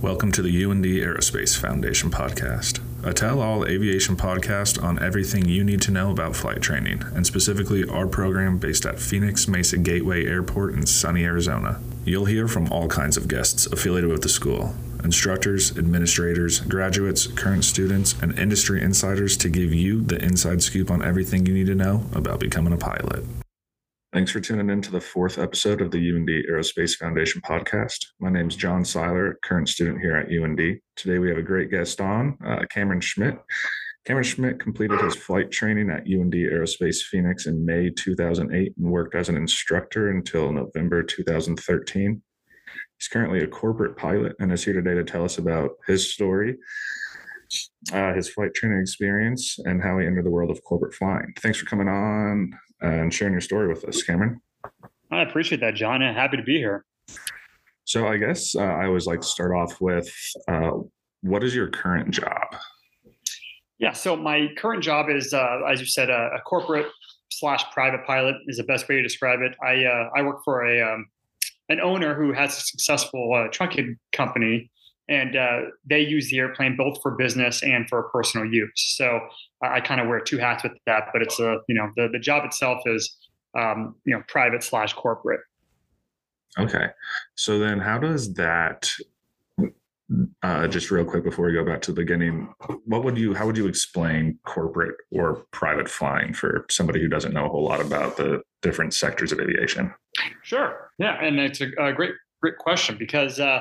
Welcome to the UND Aerospace Foundation podcast, a tell all aviation podcast on everything you need to know about flight training, and specifically our program based at Phoenix Mesa Gateway Airport in sunny Arizona. You'll hear from all kinds of guests affiliated with the school instructors, administrators, graduates, current students, and industry insiders to give you the inside scoop on everything you need to know about becoming a pilot. Thanks for tuning in to the fourth episode of the UND Aerospace Foundation podcast. My name is John Seiler, current student here at UND. Today we have a great guest on, uh, Cameron Schmidt. Cameron Schmidt completed his flight training at UND Aerospace Phoenix in May 2008 and worked as an instructor until November 2013. He's currently a corporate pilot and is here today to tell us about his story, uh, his flight training experience, and how he entered the world of corporate flying. Thanks for coming on, and sharing your story with us, Cameron. I appreciate that, John, and happy to be here. So, I guess uh, I always like to start off with uh, what is your current job? Yeah, so my current job is, uh, as you said, a, a, corporate slash private pilot is the best way to describe it. I uh, I work for a um, an owner who has a successful uh, trunking company, and uh, they use the airplane both for business and for personal use. So I kind of wear two hats with that, but it's a you know the the job itself is um, you know private slash corporate. Okay, so then how does that? Uh, just real quick before we go back to the beginning, what would you? How would you explain corporate or private flying for somebody who doesn't know a whole lot about the different sectors of aviation? Sure. Yeah, and it's a, a great great question because uh,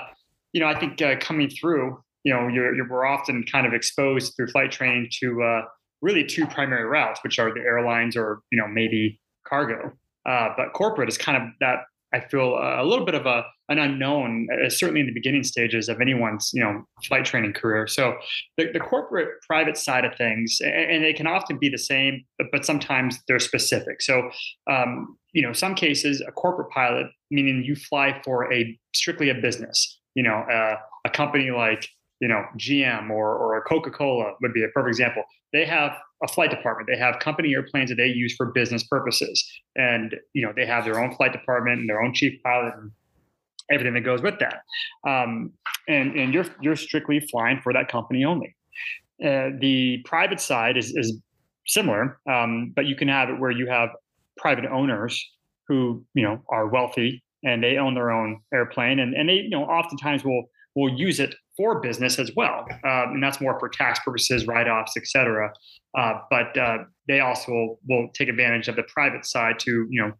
you know I think uh, coming through, you know, you're, you're, we're often kind of exposed through flight training to uh, really two primary routes, which are the airlines or you know maybe cargo. Uh, but corporate is kind of that. I feel a little bit of a an unknown, uh, certainly in the beginning stages of anyone's you know flight training career. So the, the corporate private side of things, and, and they can often be the same, but, but sometimes they're specific. So um, you know, some cases a corporate pilot, meaning you fly for a strictly a business. You know, uh, a company like you know GM or or Coca Cola would be a perfect example. They have a flight department. They have company airplanes that they use for business purposes, and you know they have their own flight department and their own chief pilot and everything that goes with that. Um, and and you're you're strictly flying for that company only. Uh, the private side is is similar, um, but you can have it where you have private owners who you know are wealthy and they own their own airplane and, and they you know oftentimes will will use it for business as well, um, and that's more for tax purposes, write-offs, et cetera. Uh, but uh, they also will, will take advantage of the private side to you know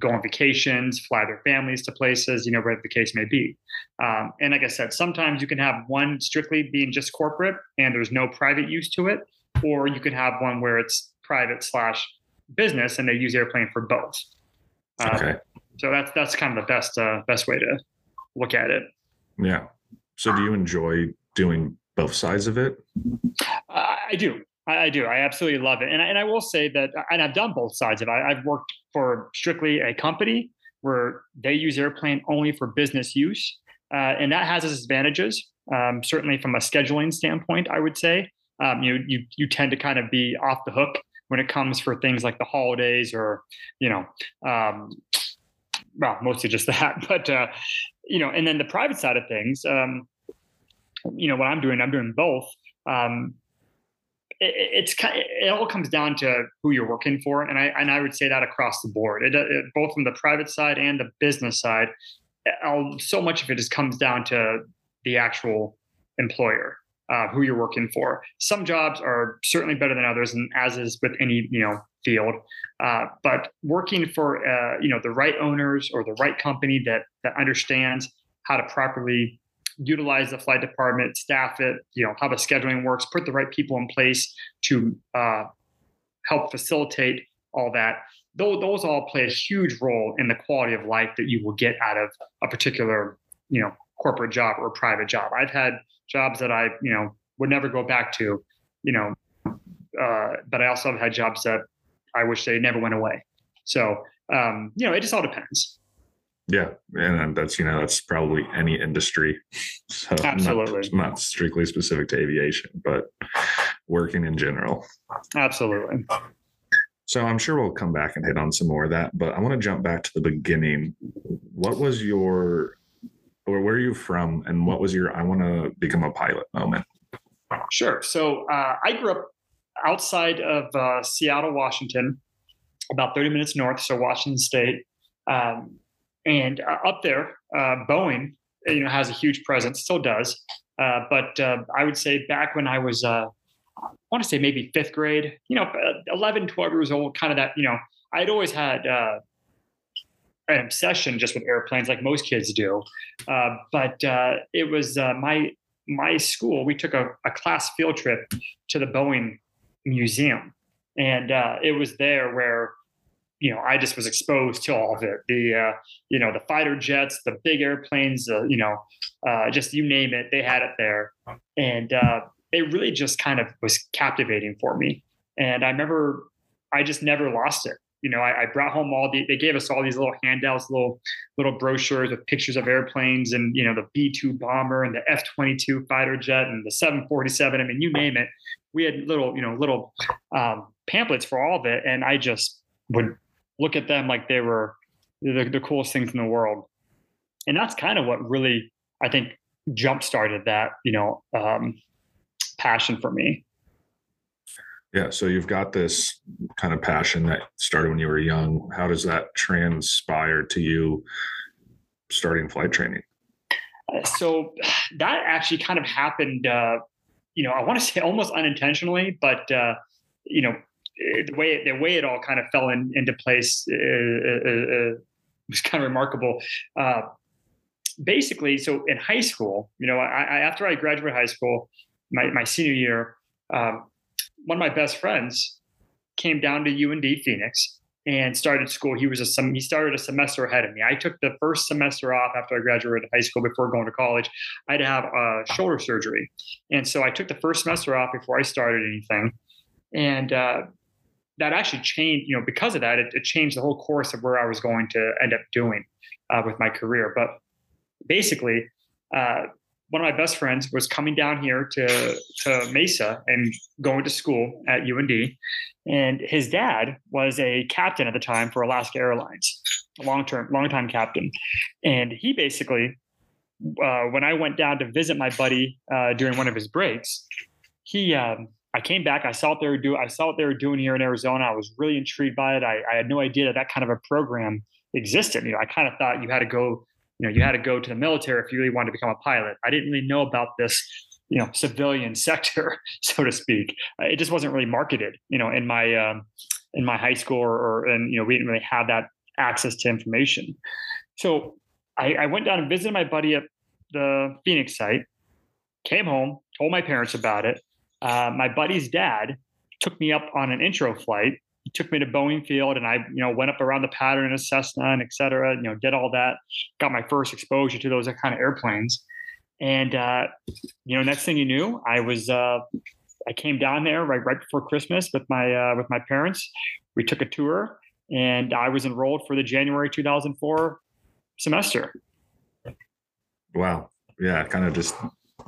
go on vacations, fly their families to places, you know, wherever the case may be. Um, and like I said, sometimes you can have one strictly being just corporate and there's no private use to it, or you can have one where it's private slash business and they use airplane for both. Uh, okay. So that's that's kind of the best uh, best way to look at it. Yeah. So do you enjoy doing both sides of it? Uh, I do. I, I, do. I absolutely love it. And I, and I will say that, and I've done both sides of it. I, I've worked for strictly a company where they use airplane only for business use. Uh, and that has its advantages, um, certainly from a scheduling standpoint, I would say. Um, you, you, you tend to kind of be off the hook when it comes for things like the holidays or, you know, um, well, mostly just that. But, uh, you know, and then the private side of things, um, you know, what I'm doing, I'm doing both. Um, it, it's it all comes down to who you're working for, and I and I would say that across the board, it, it both from the private side and the business side. I'll, so much of it just comes down to the actual employer, uh, who you're working for. Some jobs are certainly better than others, and as is with any you know field. Uh, but working for uh, you know the right owners or the right company that that understands how to properly utilize the flight department, staff it, you know, how the scheduling works, put the right people in place to uh, help facilitate all that. Those, those all play a huge role in the quality of life that you will get out of a particular, you know, corporate job or private job. I've had jobs that I, you know, would never go back to, you know, uh, but I also have had jobs that I wish they never went away. So, um, you know, it just all depends. Yeah, and that's you know that's probably any industry. So Absolutely, not, not strictly specific to aviation, but working in general. Absolutely. So I'm sure we'll come back and hit on some more of that, but I want to jump back to the beginning. What was your or where are you from and what was your I want to become a pilot moment? Sure. So uh, I grew up outside of uh, Seattle, Washington, about 30 minutes north, so Washington State. Um, and uh, up there, uh, Boeing, you know, has a huge presence, still does. Uh, but uh, I would say back when I was, I want to say maybe fifth grade, you know, 11, 12 years old, kind of that, you know, I'd always had an obsession just with airplanes, like most kids do. Uh, but uh, it was uh, my my school. We took a, a, class field trip to the Boeing Museum, and uh, it was there where you know I just was exposed to all of it. The uh, you know the fighter jets, the big airplanes, you know, uh, just you name it, they had it there, and it really just kind of was captivating for me. And I remember I just never lost it you know, I, I, brought home all the, they gave us all these little handouts, little, little brochures with pictures of airplanes and, you know, the B 2 bomber and the F 22 fighter jet and the 747. I mean, you name it. We had little, you know, little um, pamphlets for all of it. And I just would look at them like they were the, the coolest things in the world. And that's kind of what really, I think, jump started that, you know, um, passion for me. Yeah. So you've got this kind of passion that started when you were young. How does that transpire to you starting flight training? Uh, so that actually kind of happened, uh, you know, I want to say almost unintentionally, but, uh, you know, the way the way it all kind of fell in, into place uh, uh, uh was kind of remarkable. basically, so in high school, you know, I, I, after I graduated high school, my, my senior year, um, one of my best friends came down to UND Phoenix and started school. He was a some he started a semester ahead of me. I took the first semester off after I graduated high school before going to college. I had to have a shoulder surgery, and so I took the first semester off before I started anything, and uh, that actually changed. You know, because of that, it, it, changed the whole course of where I was going to end up doing uh, with my career. But basically, uh, one of my best friends was coming down here to to Mesa and going to school at UND, and his dad was a captain at the time for Alaska Airlines, a long term, long time captain, and he basically, uh, when I went down to visit my buddy uh, during one of his breaks, he. Um, I came back. I saw what they were doing. I saw what they were doing here in Arizona. I was really intrigued by it. I, I had no idea that that kind of a program existed. You know, I kind of thought you had to go you know you had to go to the military if you really wanted to become a pilot. I didn't really know about this you know civilian sector so to speak. It just wasn't really marketed you know in my um, in my high school or, or and you know we didn't really have that access to information. So I, I went down and visited my buddy at the phoenix site came home told my parents about it. Uh, my buddy's dad took me up on an intro flight he took me to Boeing Field and I, you know, went up around the pattern in a Cessna and et cetera, you know, did all that, got my first exposure to those kind of airplanes. And, uh, you know, next thing you knew, I was, uh, I came down there right, right before Christmas with my, uh, with my parents. We took a tour and I was enrolled for the January 2004 semester. Wow. Yeah. Kind of just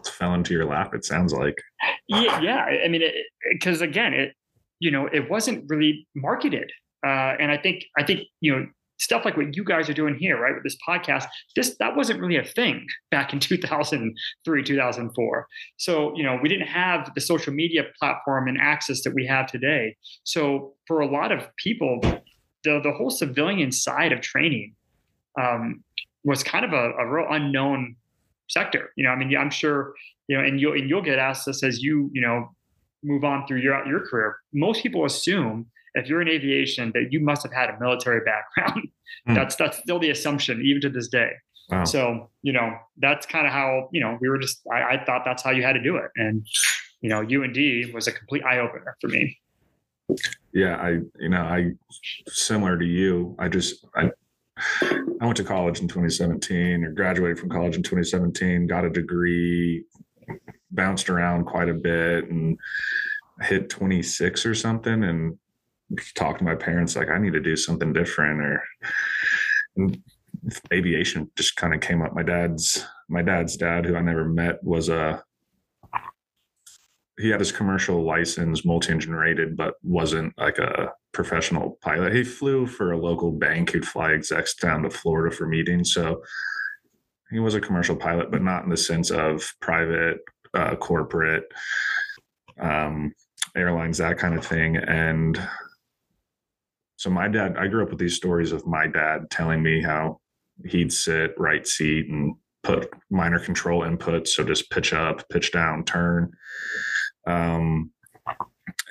fell into your lap. It sounds like. Yeah. Yeah. I mean, because again, it, you know, it wasn't really marketed. Uh, and I think, I think, you know, stuff like what you guys are doing here, right, with this podcast, this that wasn't really a thing back in 2003, 2004. So, you know, we didn't have the social media platform and access that we have today. So, for a lot of people, the the whole civilian side of training um, was kind of a, a real unknown sector. You know, I mean, I'm sure, you know, and you'll and you'll get asked this as you, you know, move on through your your career, most people assume if you're in aviation that you must have had a military background. Mm. That's that's still the assumption even to this day. Wow. So you know that's kind of how you know we were just. I, I thought that's how you had to do it, and you know UND was a complete eye opener for me. Yeah, I you know I similar to you. I just I I went to college in 2017 or graduated from college in 2017, got a degree, bounced around quite a bit and hit 26 or something and talked to my parents like I need to do something different or aviation just kind of came up. My dad's my dad's dad who I never met was a he had his commercial license multi-engine rated but wasn't like a professional pilot. He flew for a local bank who'd fly execs down to Florida for meetings so he was a commercial pilot, but not in the sense of private, uh, corporate, um, airlines, that kind of thing. And so my dad, I grew up with these stories of my dad telling me how he'd sit right seat and put minor control inputs. So just pitch up, pitch down, turn. Um,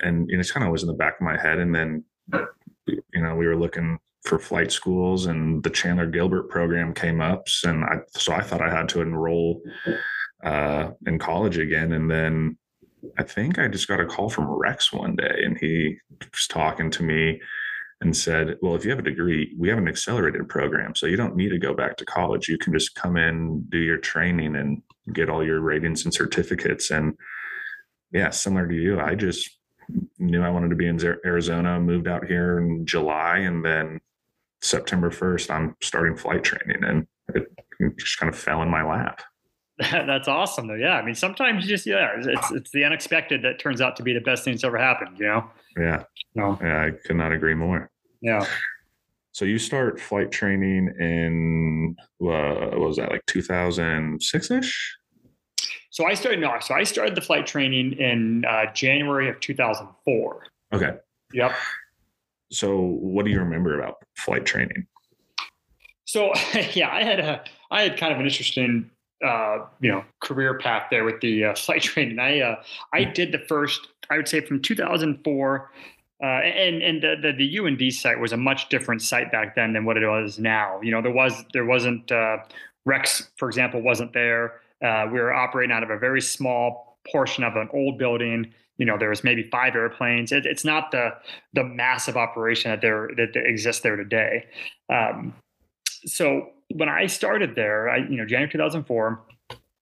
and you know, it's kind of always in the back of my head. And then, you know, we were looking for flight schools and the Chandler Gilbert program came up. And I, so I thought I had to enroll uh, in college again. And then I think I just got a call from Rex one day and he was talking to me and said, Well, if you have a degree, we have an accelerated program. So you don't need to go back to college. You can just come in, do your training, and get all your ratings and certificates. And yeah, similar to you, I just knew I wanted to be in Arizona, moved out here in July, and then September 1st, I'm starting flight training. And it just kind of fell in my lap. That's awesome, though. Yeah, I mean, sometimes you just yeah, it's it's the unexpected that turns out to be the best thing that's ever happened. You know. Yeah. No. Yeah, I could not agree more. Yeah. So you start flight training in uh, what was that like 2006 ish? So I started no, so I started the flight training in uh, January of 2004. Okay. Yep. So what do you remember about flight training? So yeah, I had a I had kind of an interesting uh, you know career path there with the uh, flight training. I uh, I did the first I would say from 2004. Uh, and and the, the, the UND site was a much different site back then than what it was now. You know, there was there wasn't uh, Rex, for example, wasn't there. Uh, we were operating out of a very small portion of an old building. You know, there was maybe five airplanes. It, it's not the the massive operation that there that exists there today. Um, so when I started there, I you know January 2004,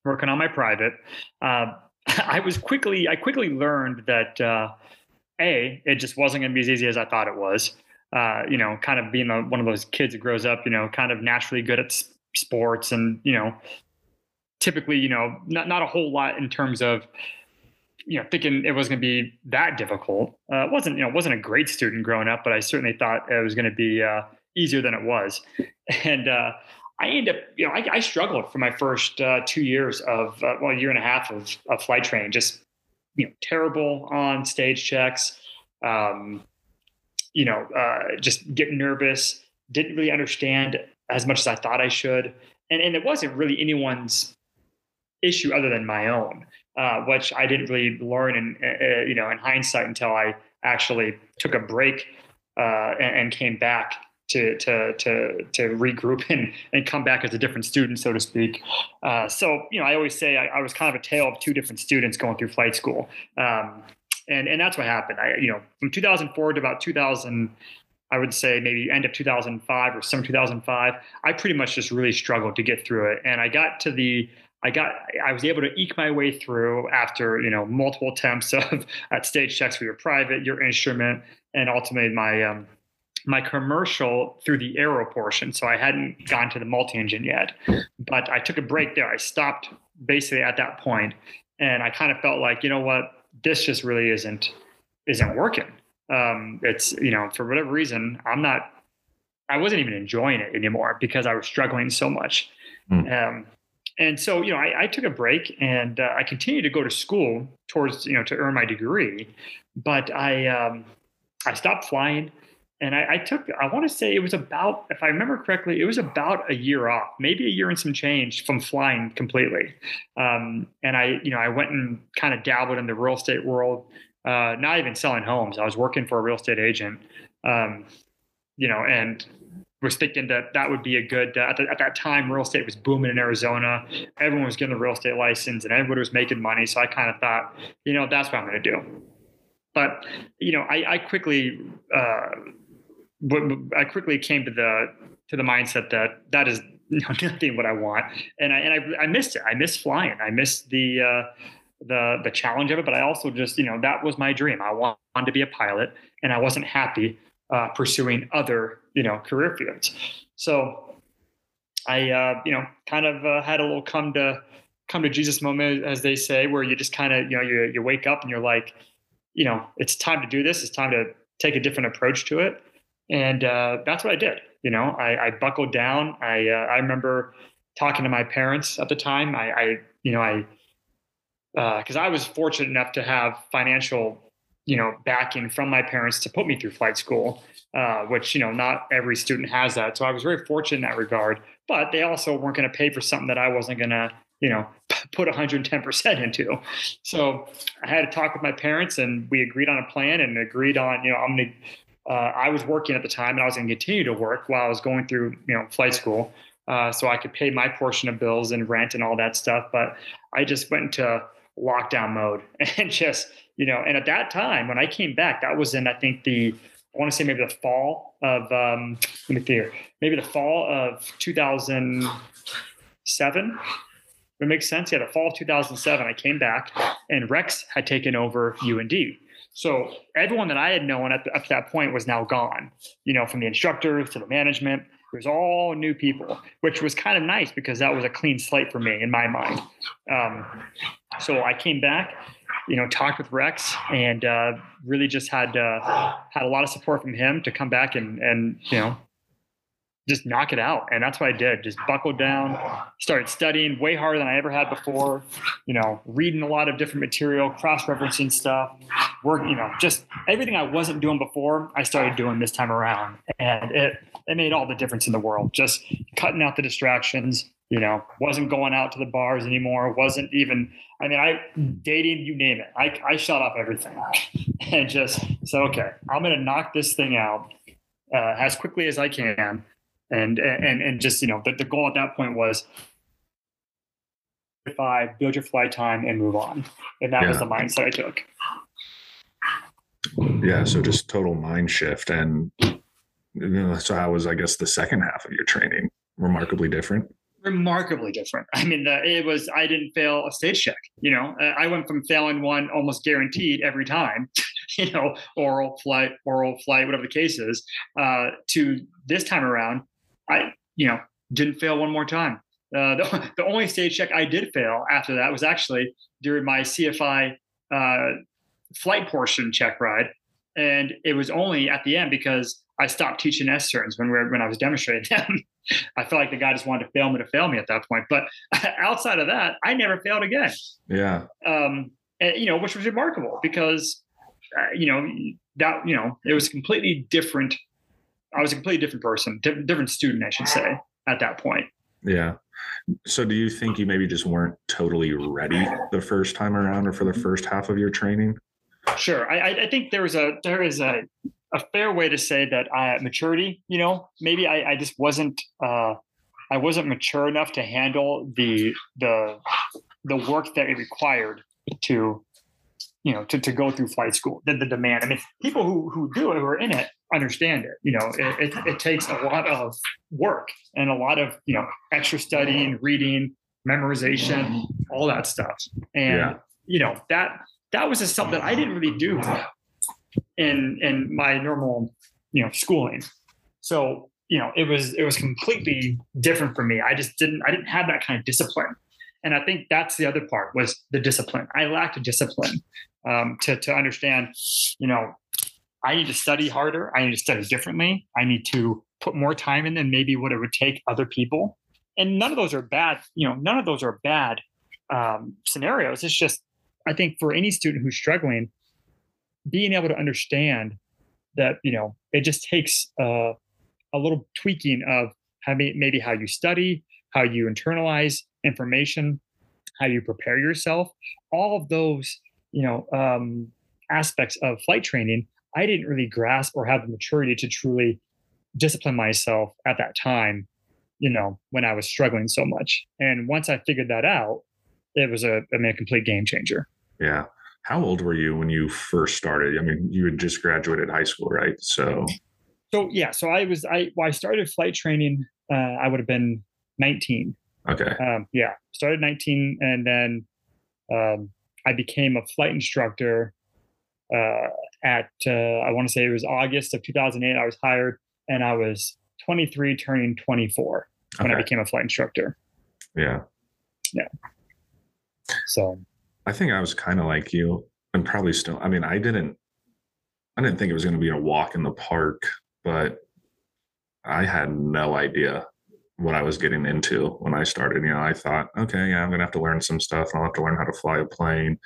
working on my private. Uh, I was quickly I quickly learned that uh, a it just wasn't going to be as easy as I thought it was. Uh, you know, kind of being a, one of those kids that grows up, you know, kind of naturally good at sports and you know typically, you know, not not a whole lot in terms of you know thinking it was going to be that difficult. Uh, it wasn't you know wasn't a great student growing up, but I certainly thought it was going to be uh, easier than it was. And uh, I ended up, you know, I, I struggled for my first uh, two years of uh, well, a year and a half of, of flight training. Just you know, terrible on stage checks. Um, you know, uh, just getting nervous. Didn't really understand as much as I thought I should, and and it wasn't really anyone's issue other than my own, uh, which I didn't really learn in uh, you know in hindsight until I actually took a break uh, and, and, came back to to to to regroup and and come back as a different student, so to speak. Uh, so you know, I always say I, I, was kind of a tale of two different students going through flight school. Um, and and that's what happened. I you know from 2004 to about 2000 I would say maybe end of 2005 or some 2005, I pretty much just really struggled to get through it. And I got to the I got I was able to eke my way through after you know multiple attempts of at stage checks for your private, your instrument, and ultimately my um, my commercial through the aero portion. So I hadn't gone to the multi-engine yet, but I took a break there. I stopped basically at that point, and I kind of felt like you know what, this just really isn't isn't working. Um, it's you know for whatever reason I'm not I wasn't even enjoying it anymore because I was struggling so much. Mm. Um, and so you know I, I took a break and uh, I continued to go to school towards you know to earn my degree, but I um, I stopped flying and I, I, took i want to say it was about if i remember correctly it was about a year off maybe a year and some change from flying completely. Um, and i you know i went and kind of dabbled in the real estate world uh, not even selling homes. I was working for a real estate agent um, you know and was thinking that that would be a good uh, at, the, at, that time real estate was booming in arizona. Everyone was getting a real estate license and everybody was making money. So i kind of thought you know that's what i'm going to do. But you know i, I quickly uh, i quickly came to the to the mindset that that is nothing what i want. And i and i, I missed it. I missed flying. I missed the uh, the the challenge of it. But i also just you know that was my dream. I wanted to be a pilot and i wasn't happy uh, pursuing other you know career fields. So I uh, you know kind of uh, had a little come to come to Jesus moment, as they say, where you just kind of you know you you wake up and you're like, you know, it's time to do this. It's time to take a different approach to it, and uh, that's what I did. You know, I, I buckled down. I uh, I remember talking to my parents at the time. I, I you know, I because uh, I was fortunate enough to have financial, you know, backing from my parents to put me through flight school, uh, which you know not every student has that. So I was very fortunate in that regard. But they also weren't going to pay for something that I wasn't going to, you know, put 110% into. So I had to talk with my parents, and we agreed on a plan and agreed on, you know, I'm going to. Uh, I was working at the time, and I was going to continue to work while I was going through, you know, flight school, uh, so I could pay my portion of bills and rent and all that stuff. But I just went into lockdown mode and just you know and at that time when i came back that was in i think the i want to say maybe the fall of um let me think maybe the fall of 2007 it makes sense yeah the fall of 2007 i came back and rex had taken over und so everyone that i had known at, the, at that point was now gone you know from the instructors to the management it was all new people, which was kind of nice because that was a clean slate for me in my mind. Um, so I came back, you know, talked with Rex, and uh, really just had uh, had a lot of support from him to come back and and you know just knock it out. And that's what I did. Just buckled down, started studying way harder than I ever had before, you know, reading a lot of different material, cross-referencing stuff, work, you know, just everything I wasn't doing before, I started doing this time around. And it it made all the difference in the world. Just cutting out the distractions, you know, wasn't going out to the bars anymore, wasn't even I mean, I dating, you name it. I I shut off everything and just said, okay, I'm gonna knock this thing out uh, as quickly as I can and and and just you know the, the goal at that point was five build your flight time and move on. And that yeah. was the mindset i took. Yeah so just total mind shift and you know, so how was i guess the second half of your training? Remarkably different? Remarkably different. I mean the, it was i didn't fail a stage check you know? I went from failing one almost guaranteed every time you know oral flight oral flight whatever the case is uh, to this time around I, you know, didn't fail one more time. Uh, the, the only stage check I did fail after that was actually during my CFI uh, flight portion check ride, and it was only at the end because I stopped teaching S turns when we were, when I was demonstrating them. I felt like the guy just wanted to fail me to fail me at that point. But outside of that, I never failed again. Yeah. Um, and, you know, which was remarkable because, uh, you know, that you know, it was completely different I was a completely different person, different student, I should say, at that point. Yeah. So do you think you maybe just weren't totally ready the first time around or for the first half of your training? Sure. I, I think there was a there is a a fair way to say that I maturity, you know, maybe I, I just wasn't uh I wasn't mature enough to handle the the the work that it required to you know to, to go through flight school the, the demand. I mean people who who do it who are in it understand it you know it, it, it, takes a lot of work and a lot of you know extra studying reading memorization mm-hmm. all that stuff. And yeah. you know that that was just something that i didn't really do in in my normal you know schooling. So you know it was it was completely different for me. I just didn't i didn't have that kind of discipline. And i think that's the other part was the discipline. I lacked a discipline um, to to understand, you know, I need to study harder. I need to study differently. I need to put more time in than maybe what it would take other people. And none of those are bad. You know, none of those are bad um, scenarios. It's just, I think, for any student who's struggling, being able to understand that you know it just takes uh, a little tweaking of how maybe how you study, how you internalize information, how you prepare yourself. All of those you know um, aspects of flight training i didn't really grasp or have the maturity to truly discipline myself at that time you know when i was struggling so much. And once i figured that out it was a i mean a complete game changer. Yeah. How old were you when you first started? I mean you had just graduated high school right? So so yeah so i was i well, i started flight training uh, i would have been 19 okay. Um, yeah started 19 and then um, I became a flight instructor uh, at uh, I want to say it was August of 2008. I was hired, and I was 23, turning 24 when okay. I became a flight instructor. Yeah, yeah. So I think I was kind of like you, and probably still. I mean, I didn't, I didn't think it was going to be a walk in the park, but I had no idea what I was getting into when I started. You know, I thought, okay, yeah, I'm gonna have to learn some stuff and I'll have to learn how to fly a plane.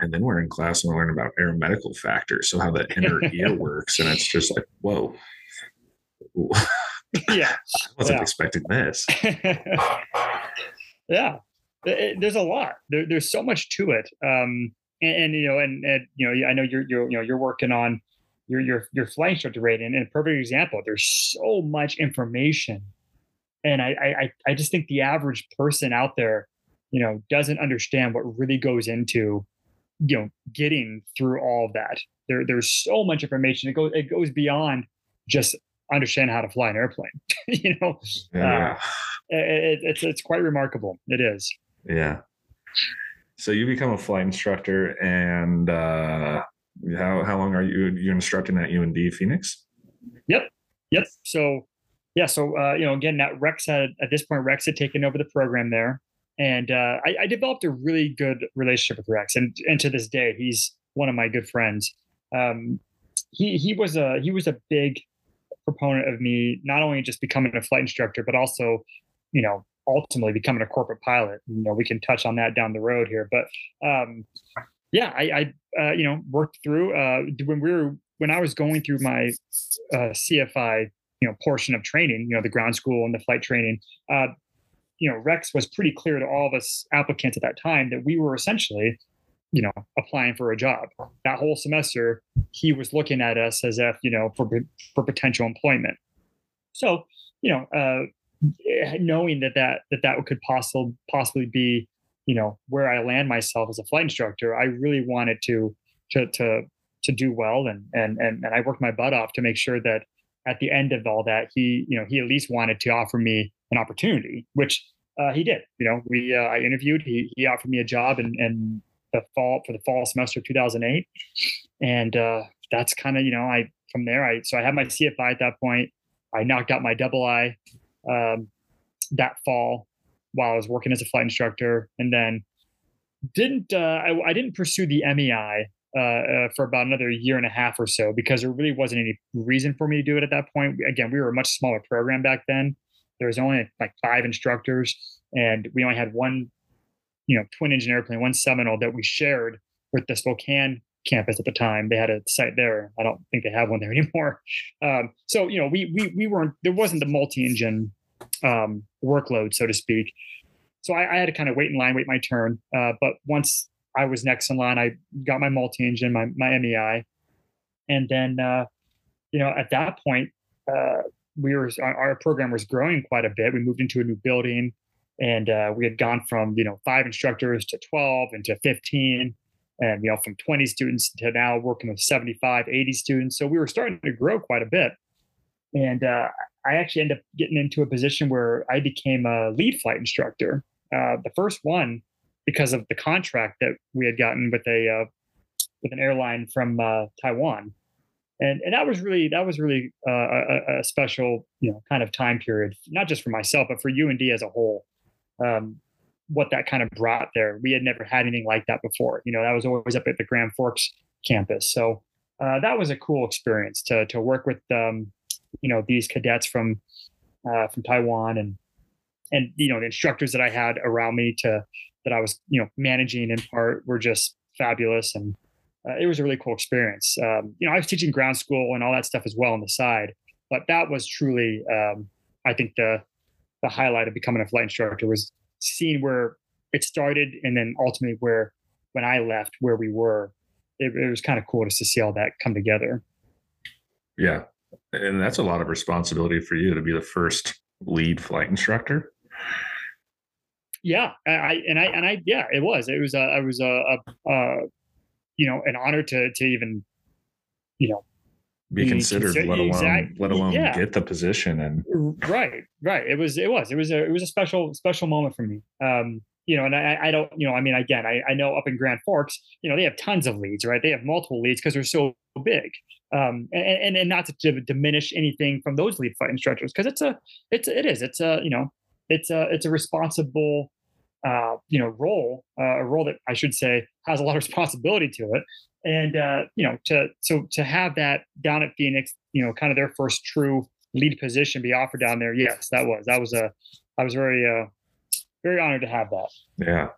And then we're in class and we're learning about aeromedical factors, so how the inner ear works, and it's just like, whoa. yeah, I wasn't yeah. expecting this. yeah, it, there's a lot. There, there's so much to it, um, and, and, you know, and, and you know, I know you're you're you know you're working on your your your flight instructor rating, and a perfect example. There's so much information, and I I I just think the average person out there, you know, doesn't understand what really goes into, you know, getting through all of that. There there's so much information. It goes it goes beyond just understand how to fly an airplane. you know, yeah. uh, it, it's it's quite remarkable. It is. Yeah. So you become a flight instructor, and uh, how how long are you you instructing at UND Phoenix? Yep, yep. So yeah, so uh, you know, again, that Rex had at this point Rex had taken over the program there, and uh, I, I, developed a really good relationship with Rex, and and to this day, he's one of my good friends. Um, he he was a he was a big proponent of me not only just becoming a flight instructor, but also, you know, ultimately becoming a corporate pilot. You know, we can touch on that down the road here, but um, yeah, I, I uh, you know worked through uh, when we were when I was going through my uh, CFI you know portion of training, you know the ground school and the flight training. Uh, you know, Rex was pretty clear to all of us applicants at that time that we were essentially, you know, applying for a job. That whole semester, he was looking at us as if you know for for potential employment. So you know, uh, knowing that that that that could possibly possibly be you know where I land myself as a flight instructor, I really wanted to to to to do well and and and and I worked my butt off to make sure that at the end of all that he you know he at least wanted to offer me an opportunity, which uh, he did. You know, we uh, I interviewed. He he offered me a job in, in the fall for the fall semester of 2008, and uh, that's kind of you know I from there I so I had my CFI at that point. I knocked out my double I um, that fall while I was working as a flight instructor, and then didn't uh, I, I, didn't pursue the MEI uh, uh, for about another year and a half or so because there really wasn't any reason for me to do it at that point. Again, we were a much smaller program back then. There was only like five instructors, and we only had one, you know, twin engine airplane, one Seminole that we shared with the Spokane campus at the time. They had a site there. I don't think they have one there anymore. Um, so you know, we we we weren't there wasn't the multi-engine um, workload, so to speak. So I, I, had to kind of wait in line, wait my turn. Uh, but once I was next in line, I got my multi-engine, my my MEI, and then uh, you know at that point uh, we were our, program was growing quite a bit. We moved into a new building, and uh, we had gone from you know five instructors to twelve and to fifteen. And you know, from 20 students to now working with 75, 80 students. So we were starting to grow quite a bit. And uh, I actually ended up getting into a position where I became a lead flight instructor. Uh, the first one because of the contract that we had gotten with a uh, with an airline from uh, Taiwan, and and that was really that was really uh, a, a, special you know kind of time period, not just for myself but for UND as a whole. Um, what that kind of brought there, we had never had anything like that before. You know, that was always up at the Grand Forks campus, so uh, that was a cool experience to to work with um, you know these cadets from uh, from Taiwan and and you know the instructors that I had around me to that I was you know managing in part were just fabulous and uh, it was a really cool experience. Um, you know I was teaching ground school and all that stuff as well on the side, but that was truly um, I think the the highlight of becoming a flight instructor was seeing where it started and then ultimately where when I left where we were. It, it was kind of cool just to see all that come together. Yeah, and that's a lot of responsibility for you to be the first lead flight instructor. Yeah, I and I and I yeah, it was. It was a I was a, a, a you know an honor to to even you know be considered, consider, let alone exact, let alone yeah. get the position and right, right. It was it was it was a it was a special special moment for me. Um, you know, and I, I don't, you know, I mean, again, I, I know up in Grand Forks, you know, they have tons of leads, right? They have multiple leads because they're so big. Um, and, and, and not to diminish anything from those lead flight instructors, because it's a, it's, it is, it's a, you know, it's a, it's a responsible, uh, you know, role, uh, a role that I should say has a lot of responsibility to it. And, uh, you know, to, so to have that down at Phoenix, you know, kind of their first true lead position be offered down there, yes, that was that was a I was very uh, very honored to have that. Yeah.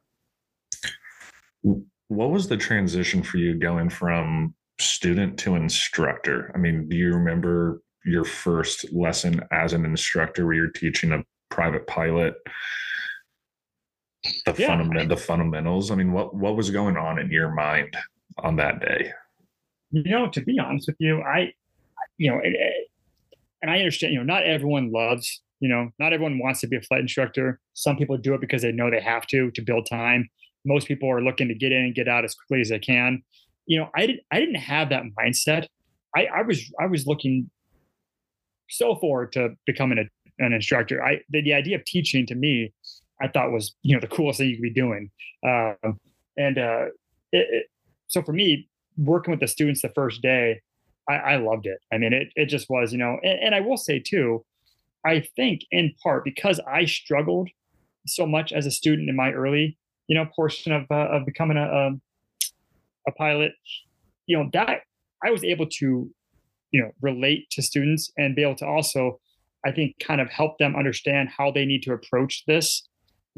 What was the transition for you going from student to instructor? I mean, do you remember your first lesson as an instructor where you're teaching a private pilot the yeah. fundament the fundamentals? I mean, what what was going on in your mind on that day? You know, to be honest with you, I you know, it, it, and I understand, you know, not everyone loves, you know, not everyone wants to be a flight instructor. Some people do it because they know they have to to build time. Most people are looking to get in and get out as quickly as they can. You know, I didn't I didn't have that mindset. I, I was I was looking so forward to becoming a, an instructor. I the, the idea of teaching to me, I thought was you know the coolest thing you could be doing. Um, and uh, it, it, so for me, working with the students the first day, I, I loved it. I mean, it it just was, you know, and, and I will say too, I think in part because I struggled so much as a student in my early, you know, portion of uh, of becoming a, a um, a pilot, you know, that I was able to, you know, relate to students and be able to also, I think, kind of help them understand how they need to approach this.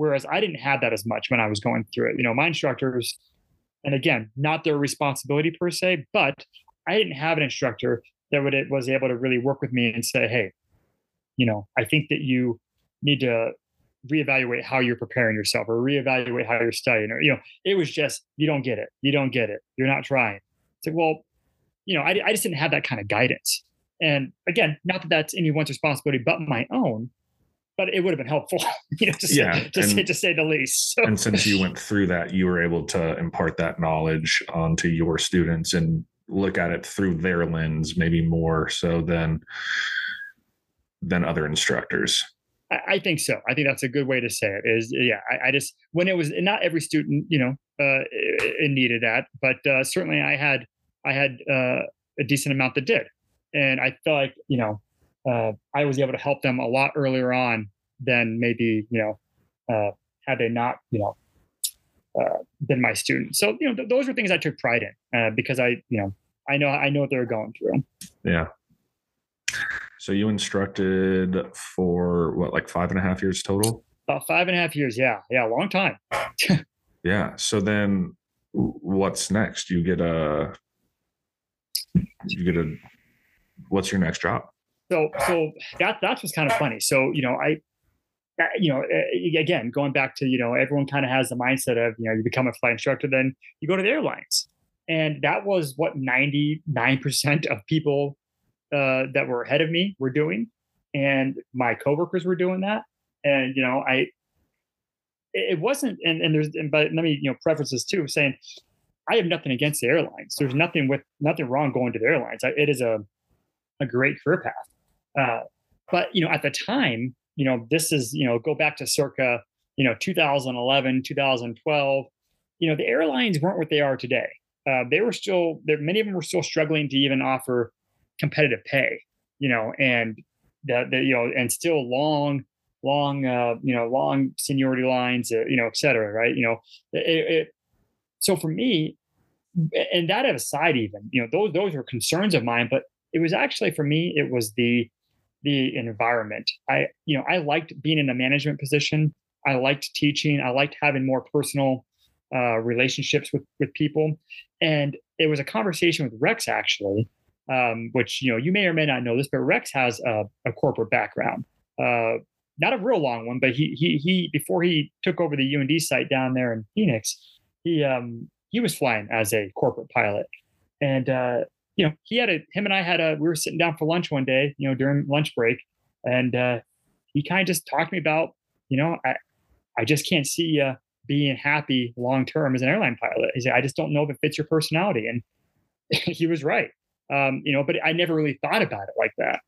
Whereas I didn't have that as much when I was going through it. You know, my instructors, and again, not their responsibility per se, but I didn't have an instructor that would was able to really work with me and say, hey, you know, I think that you need to reevaluate how you're preparing yourself or reevaluate how you're studying or you know it was just you don't get it. You don't get it. You're not trying. It's like well you know I, I just didn't have that kind of guidance. And again not that that's anyone's responsibility but my own but it would have been helpful you know to say, yeah, to, and, say, to say the least so. and since you went through that you were able to impart that knowledge onto your students and look at it through their lens, maybe more so than than other instructors. I, think so. I think that's a good way to say it. Is yeah. I, I just when it was not every student, you know, uh, it needed that, but uh, certainly I had I had uh, a decent amount that did, and I felt like you know uh, I was able to help them a lot earlier on than maybe you know uh, had they not you know uh, been my student. So you know th- those were things I took pride in uh, because I you know I know I know what they're going through. Yeah. So you instructed for what, like five and a half years total? About five and a half years. Yeah, yeah, long time. yeah. So then, what's next? You get a, you get a, what's your next job? So, so that that's what's kind of funny. So you know, I, you know, again, going back to you know, everyone kind of has the mindset of you know, you become a flight instructor, then you go to the airlines and that was what 99% of people uh, that were ahead of me were doing. And my coworkers were doing that. And, you know, I, it wasn't, and, and there's, and, but let me, you know, preface this too, saying I have nothing against the airlines. There's nothing with, nothing wrong going to the airlines. It is a, a great career path. Uh, but, you know, at the time, you know, this is, you know, go back to circa, you know, 2011, 2012, you know, the airlines weren't what they are today uh, they were still there. Many of them were still struggling to even offer competitive pay, you know, and that you know, and still long, long, uh, you know, long seniority lines, uh, you know, et cetera, right? You know, it, it, so for me, and that aside, even you know, those those were concerns of mine, but it was actually for me, it was the the environment. I, you know, I liked being in a management position. I liked teaching. I liked having more personal uh, relationships with with people. And it was a conversation with Rex actually, um, which you know you may or may not know this, but Rex has a, a corporate background. Uh, not a real long one, but he he he before he took over the UND site down there in Phoenix, he um he was flying as a corporate pilot, and uh, you know he had a him and I had a we were sitting down for lunch one day, you know during lunch break, and uh, he kind of just talked to me about you know I I just can't see uh, being happy long term as an airline pilot. He said, I just don't know if it fits your personality. And he was right. Um, you know, but I never really thought about it like that.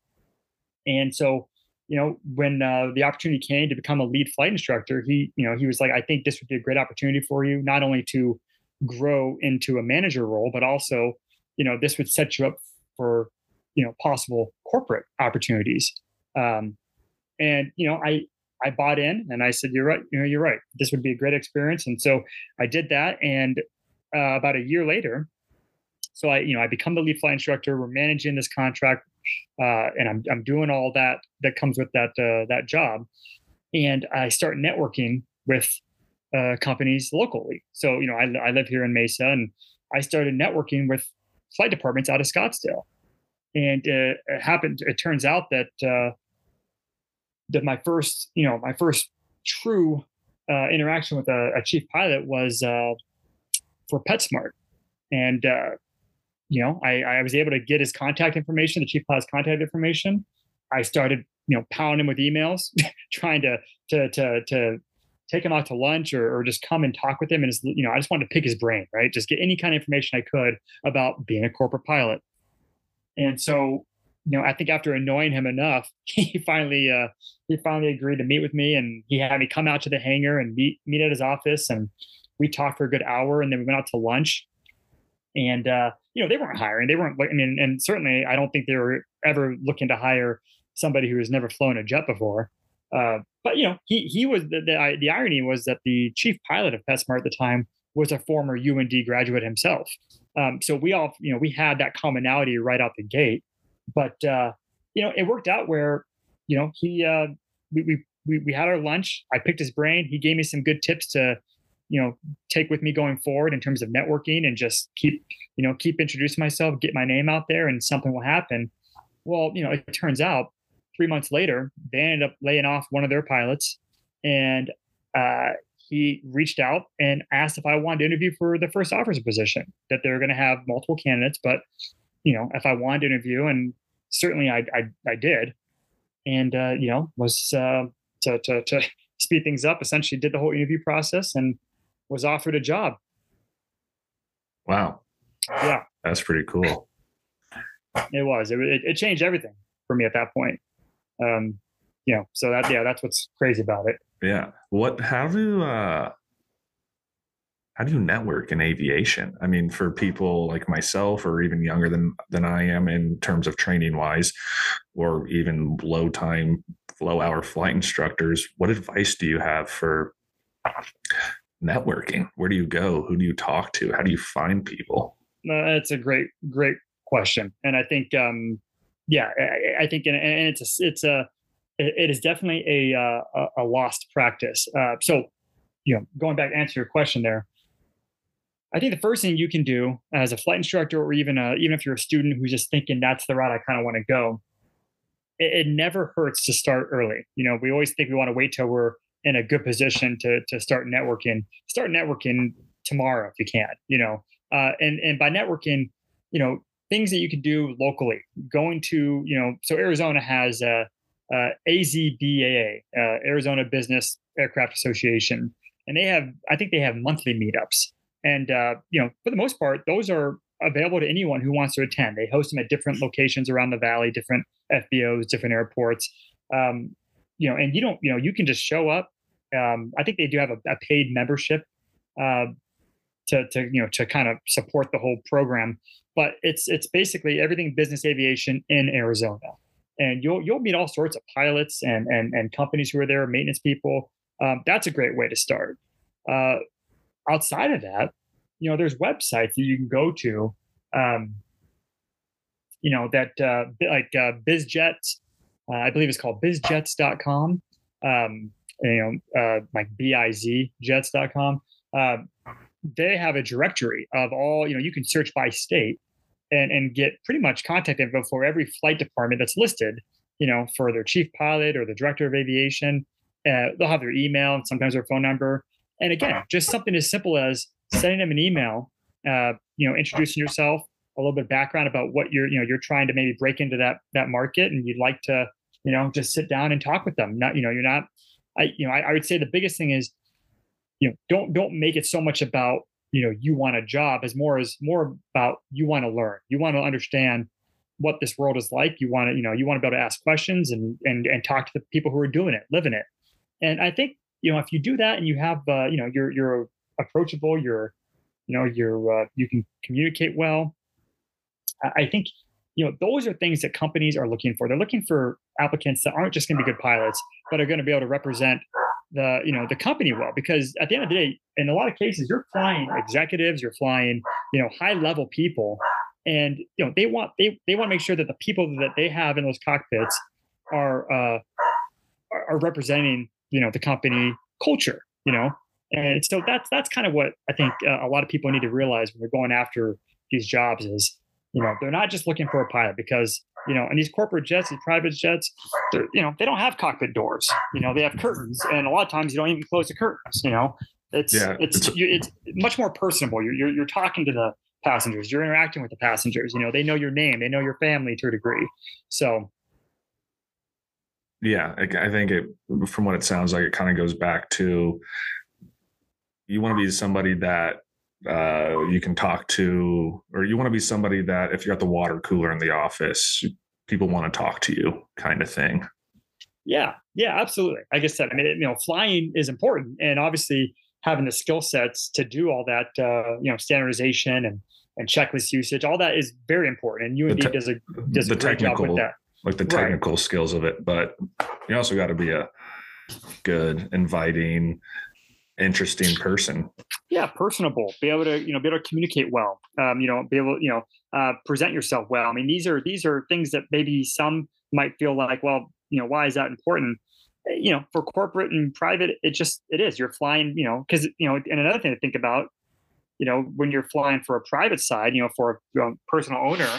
And so, you know, when uh, the opportunity came to become a lead flight instructor, he, you know, he was like, I think this would be a great opportunity for you, not only to grow into a manager role, but also, you know, this would set you up for, you know, possible corporate opportunities. Um, and you know, I I bought in and I said, you're right. You know, you're right. This would be a great experience. And so I did that. And uh, about a year later, So I, you know, I become the lead flight instructor. We're managing this contract, uh, and I'm I'm doing all that that comes with that uh, that job, and I start networking with uh, companies locally. So you know, I, I live here in Mesa, and I started networking with flight departments out of Scottsdale, and uh, it happened. It turns out that uh, that my first, you know, my first true uh, interaction with a, a, chief pilot was uh, for PetSmart, and uh, you know, I, I was able to get his contact information, the chief pilot's contact information. I started, you know, pounding him with emails, trying to to to to take him out to lunch or, or just come and talk with him. And just, you know, I just wanted to pick his brain, right? Just get any kind of information I could about being a corporate pilot. And so, you know, I think after annoying him enough, he finally uh, he finally agreed to meet with me, and he had me come out to the hangar and meet meet at his office, and we talked for a good hour, and then we went out to lunch. And uh, you know, they weren't hiring; they weren't. I mean, and certainly, I don't think they were ever looking to hire somebody who has never flown a jet before. Uh, but you know, he he was the, the, the irony was that the chief pilot of PetSmart at the time was a former UND graduate himself. Um, so we all you know we had that commonality right out the gate. But uh, you know, it worked out where you know he uh, we, we we had our lunch. I picked his brain. He gave me some good tips to you know take with me going forward in terms of networking and just keep you know keep introducing myself, get my name out there, and something will happen. Well, you know, it turns out three months later, they ended up laying off one of their pilots, and uh, he reached out and asked if I wanted to interview for the first officer position. That they were going to have multiple candidates, but you know, if I wanted to interview, and certainly I I, I did, and uh, you know, was uh, to, to to speed things up. Essentially, did the whole interview process and was offered a job. Wow. Yeah, that's pretty cool. It was. It, it, it changed everything for me at that point um, you know, so that yeah, that's what's crazy about it. Yeah. What? How do uh, how do you network in aviation? I mean, for people like myself, or even younger than than I am in terms of training wise, or even low time, low hour flight instructors, what advice do you have for networking? Where do you go? Who do you talk to? How do you find people? Uh, that's a great, great question, and I think um, yeah, I, I think, and, and, it's a, it's a, it is definitely a, uh, a lost practice. Uh, so, you know, going back to answer your question there, I think the first thing you can do as a flight instructor, or even a, even if you're a student who's just thinking that's the route I kind of want to go, it, it, never hurts to start early. You know, we always think we want to wait till we're in a good position to to start networking. Start networking tomorrow if you can. You know, uh, and and by networking, you know, things that you can do locally. Going to, you know, so Arizona has a, a AZBAA, uh, Arizona Business Aircraft Association, and they have, I think they have monthly meetups. And uh, you know, for the most part, those are available to anyone who wants to attend. They host them at different locations around the valley, different FBOs, different airports. Um, you know, and you don't, you know, you can just show up. Um, I think they do have a, a paid membership uh, to, to, you know, to kind of support the whole program but it's it's basically everything business aviation in Arizona, and you'll you'll meet all sorts of pilots and and and companies who are there, maintenance people. Um, that's a great way to start. Uh, outside of that, you know, there's websites that you can go to. Um, you know that uh, like uh, BizJet, uh, I believe it's called BizJets.com. Um, you know, uh, like bizjets.com. Uh, they have a directory of all you know you can search by state and and get pretty much contact info for every flight department that's listed you know for their chief pilot or the director of aviation. Uh, they'll have their email and sometimes their phone number. And again just something as simple as sending them an email uh, you know introducing yourself a little bit of background about what you're you know you're trying to maybe break into that that market and you'd like to you know just sit down and talk with them. Not you know you're not i you know I, I would say the biggest thing is you know don't don't make it so much about you know you want a job as more as more about you want to learn. You want to understand what this world is like. You want to you know you want to be able to ask questions and and and talk to the people who are doing it living it. And i think you know if you do that and you have uh, you know you're you're approachable you're you know you're uh, you can communicate well i think you know those are things that companies are looking for. They're looking for applicants that aren't just going to be good pilots but are going to be able to represent the you know the company well because at the end of the day in a lot of cases you're flying executives you're flying you know high level people and you know they want they they want to make sure that the people that they have in those cockpits are uh, are representing you know the company culture. You know, and so that's that's kind of what I think uh, a lot of people need to realize when they're going after these jobs is you know they're not just looking for a pilot because you know and these corporate jets these private jets they're you know they don't have cockpit doors. You know they have curtains and a lot of times you don't even close the curtains you know? It's yeah, it's it's, you, it's much more personable. You're, you're you're talking to the passengers. You're interacting with the passengers. You know they know your name. They know your family to a degree. So yeah i think it from what it sounds like it kind of goes back to you want to be somebody that uh, you can talk to, or you want to be somebody that if you're at the water cooler in the office, people want to talk to you, kind of thing. Yeah, yeah, absolutely. Like I said, I mean, you know, flying is important, and obviously having the skill sets to do all that, uh, you know, standardization and and checklist usage, all that is very important. And UND te- does a does a great job with that. Like the technical right. skills of it, but you also got to be a good, inviting, interesting person. Yeah, personable. Be able to you know be able to communicate well. Um, you know, be able you know uh, present yourself well. I mean, these are these are things that maybe some might feel like, well, you know, why is that important? Eh, you know, for corporate and private, it just it is. You're flying, you know, because you know, and another thing to think about, you know, when you're flying for a private side, you know, for a you know, personal owner,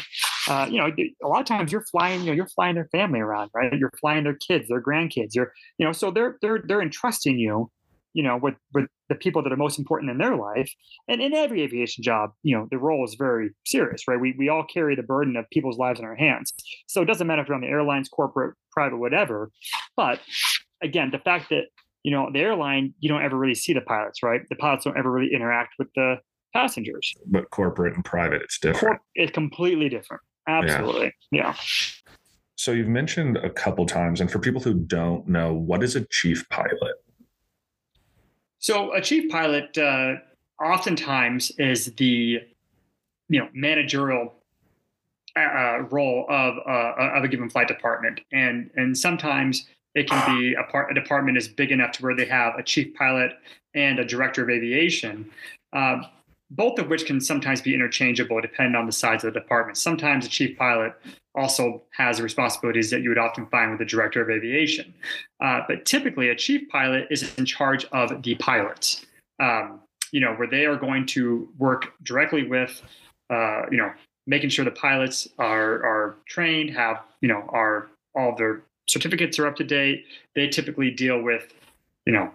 uh, you know, a lot of times you're flying, you know, you're flying their family around, right? You're flying their kids, their grandkids. You're, you know, so they're they're they're entrusting you you know, with with the people that are most important in their life. And in every aviation job, you know, the role is very serious, right? We we all carry the burden of people's lives in our hands. So it doesn't matter if you're on the airlines, corporate, private, whatever. But again, the fact that you know the airline, you don't ever really see the pilots, right? The pilots don't ever really interact with the passengers. But corporate and private, it's different. it's completely different. Absolutely, yeah. yeah. So you've mentioned a couple times, and for people who don't know, what is a chief pilot? So a chief pilot uh, oftentimes is the you know managerial uh, uh, role of uh, of a given flight department, and and sometimes it can be a part a department is big enough to where they have a chief pilot and a director of aviation. Both of which can sometimes be interchangeable depending on the size of the department. Sometimes a chief pilot also has responsibilities that you would often find with the director of aviation. Uh, but typically, a chief pilot is in charge of the pilots, um, you know, where they are going to work directly with, uh, you know, making sure the pilots are, are trained, have, you know, are all their certificates are up to date. They typically deal with, you know,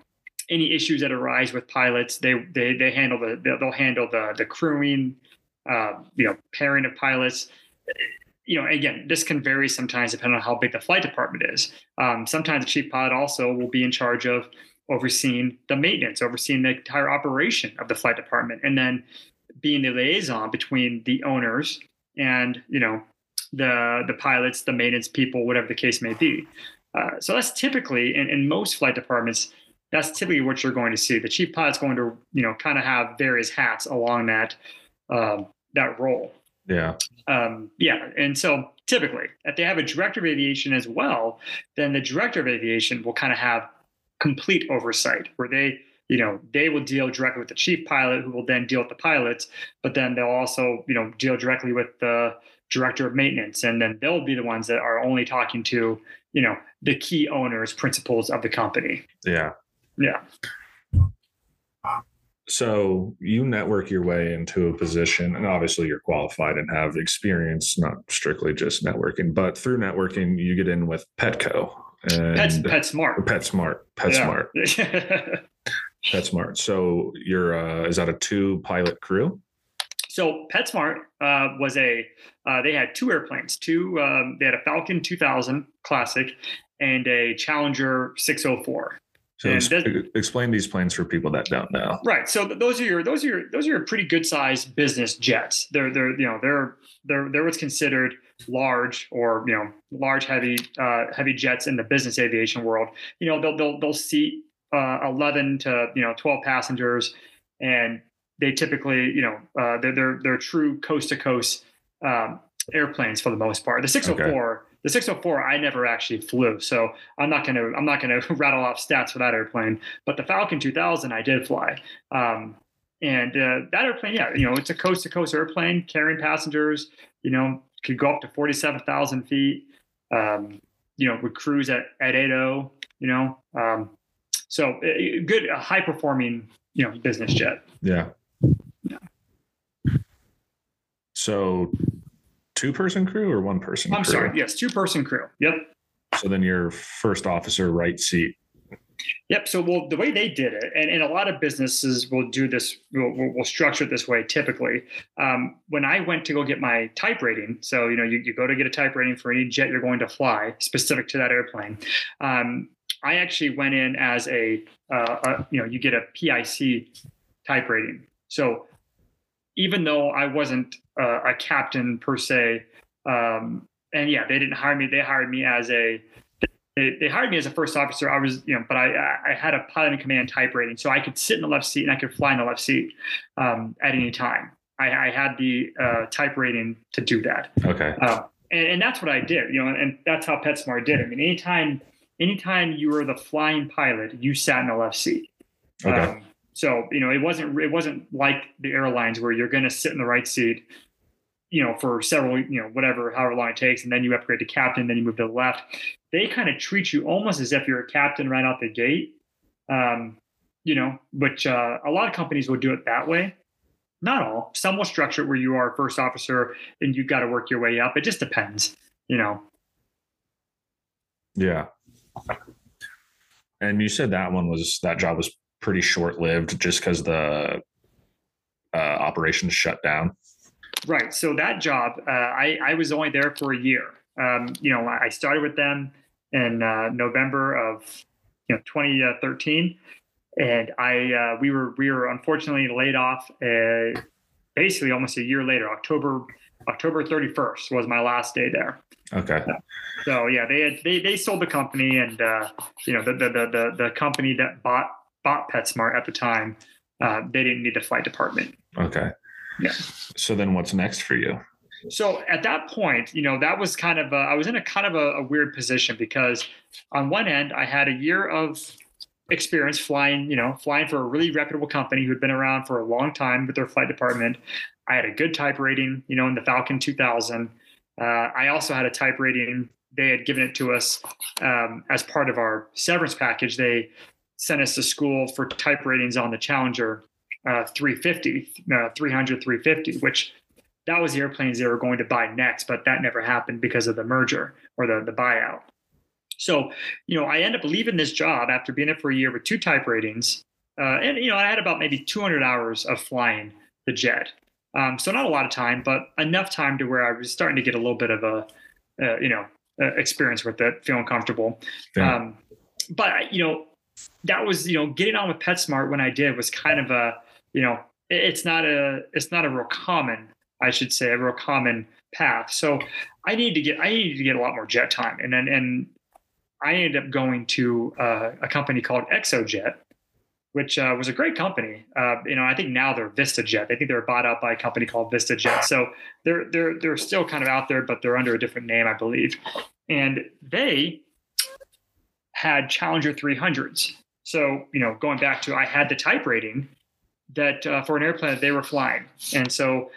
any issues that arise with pilots, they they they handle the they'll handle the the crewing, uh, you know, pairing of pilots. You know, again, this can vary sometimes depending on how big the flight department is. Um, sometimes the chief pilot also will be in charge of overseeing the maintenance, overseeing the entire operation of the flight department, and then being the liaison between the owners and you know the the pilots, the maintenance people, whatever the case may be. Uh, so that's typically in, in most flight departments that's typically what you're going to see. The chief pilot's going to, you know, kind of have various hats along that um, that role. Yeah. Um, yeah. And so typically, if they have a director of aviation as well, then the director of aviation will kind of have complete oversight where they, you know, they will deal directly with the chief pilot who will then deal with the pilots, but then they'll also, you know, deal directly with the director of maintenance. And then they'll be the ones that are only talking to, you know, the key owners, principals of the company. Yeah. Yeah. So you network your way into a position, and obviously you're qualified and have experience, not strictly just networking, but through networking, you get in with Petco. And Pet, PetSmart. PetSmart. PetSmart. Yeah. PetSmart. So you're uh, is that a two pilot crew? So PetSmart uh, was a uh, they had two airplanes. Two um, they had a Falcon 2000 Classic and a Challenger 604. So explain these planes for people that don't know. Right. So those are your those are your those are your pretty good sized business jets. They're they're you know they're they're they're what's considered large or you know large heavy uh, heavy jets in the business aviation world. You know they'll they'll they'll seat uh, 11 to you know 12 passengers, and they typically you know uh, they're they're they're true coast to coast um, airplanes for the most part. The 604. Okay the 604 I never actually flew, so I'm not gonna I'm not gonna rattle off stats for that airplane. But the Falcon 2000 I did fly, um, and uh, that airplane, yeah, you know, it's a coast to coast airplane carrying passengers. You know, could go up to forty seven thousand feet. Um, you know, would cruise at at eight oh. You know, um, so uh, good, high performing, you know, business jet. Yeah. Yeah. So, two person crew or one person? I'm crew? sorry. Yes, two person crew. Yep. So then your first officer, right seat. Yep. So, well, the way they did it, and, and a lot of businesses will do this, will, will structure it this way typically. Um, when I went to go get my type rating, so, you know, you, you go to get a type rating for any jet you're going to fly specific to that airplane. Um, I actually went in as a, uh, a, you know, you get a PIC type rating. So even though I wasn't uh, a captain per se, um, and yeah, they didn't hire me. They hired me as a they, they, hired me as a first officer. I was, you know, but I, I had a pilot in command type rating, so I could sit in the left seat and I could fly in the left seat um, at any time. I, I had the uh, type rating to do that. Okay. Uh, and, and, that's what I did, you know, and that's how PetSmart did. I mean, anytime, anytime you were the flying pilot, you sat in the left seat. Okay. Um, so you know, it wasn't it wasn't like the airlines where you're going to sit in the right seat you know, for several, you know, whatever, however long it takes, and then you upgrade to captain, then you move to the left. They kind of treat you almost as if you're a captain right out the gate. Um, you know, which uh, a lot of companies will do it that way. Not all. Some will structure it where you are first officer and you've got to work your way up. It just depends, you know. Yeah. And you said that one was that job was pretty short lived just because the uh, operations shut down. Right. So that job, uh, I, I was only there for a year. Um, you know, I started with them in uh, November of you know 2013, and I uh, we were we were unfortunately laid off uh, basically almost a year later. October October 31st was my last day there. Okay. So yeah, they had they they sold the company, and uh, you know the, the the the company that bought bought PetSmart at the time, uh, they didn't need a flight department. Okay. Yeah. So then what's next for you? So at that point, you know, that was kind of a, I was in a kind of a, a weird position because on one end, I had a year of experience flying, you know, flying for a really reputable company who had been around for a long time with their flight department. I had a good type rating, you know, in the Falcon 2000. Uh, I also had a type rating. They had given it to us um, as part of our severance package. They sent us to school for type ratings on the Challenger uh, 350, uh, 300, 350, which that was the airplanes they were going to buy next, but that never happened because of the merger or the, the buyout. So, you know, I end up leaving this job after being it for a year with two type ratings. Uh, and, you know, I had about maybe 200 hours of flying the jet. Um, so not a lot of time, but enough time to where I was starting to get a little bit of a, uh, you know, uh, experience with it, feeling comfortable. Yeah. Um, but, you know, that was, you know, getting on with PetSmart when I did was kind of a, you know, it's not a it's not a real common, I should say, a real common path. So I need to get I needed to get a lot more jet time, and then and I ended up going to uh, a company called XOJET, which uh, was a great company. Uh, you know, I think now they're VistaJet. I think they were bought out by a company called VistaJet. So they're they're they're still kind of out there, but they're under a different name, I believe. And they had Challenger 300s. So you know, going back to I had the type rating, that uh, for an airplane that they were flying. And so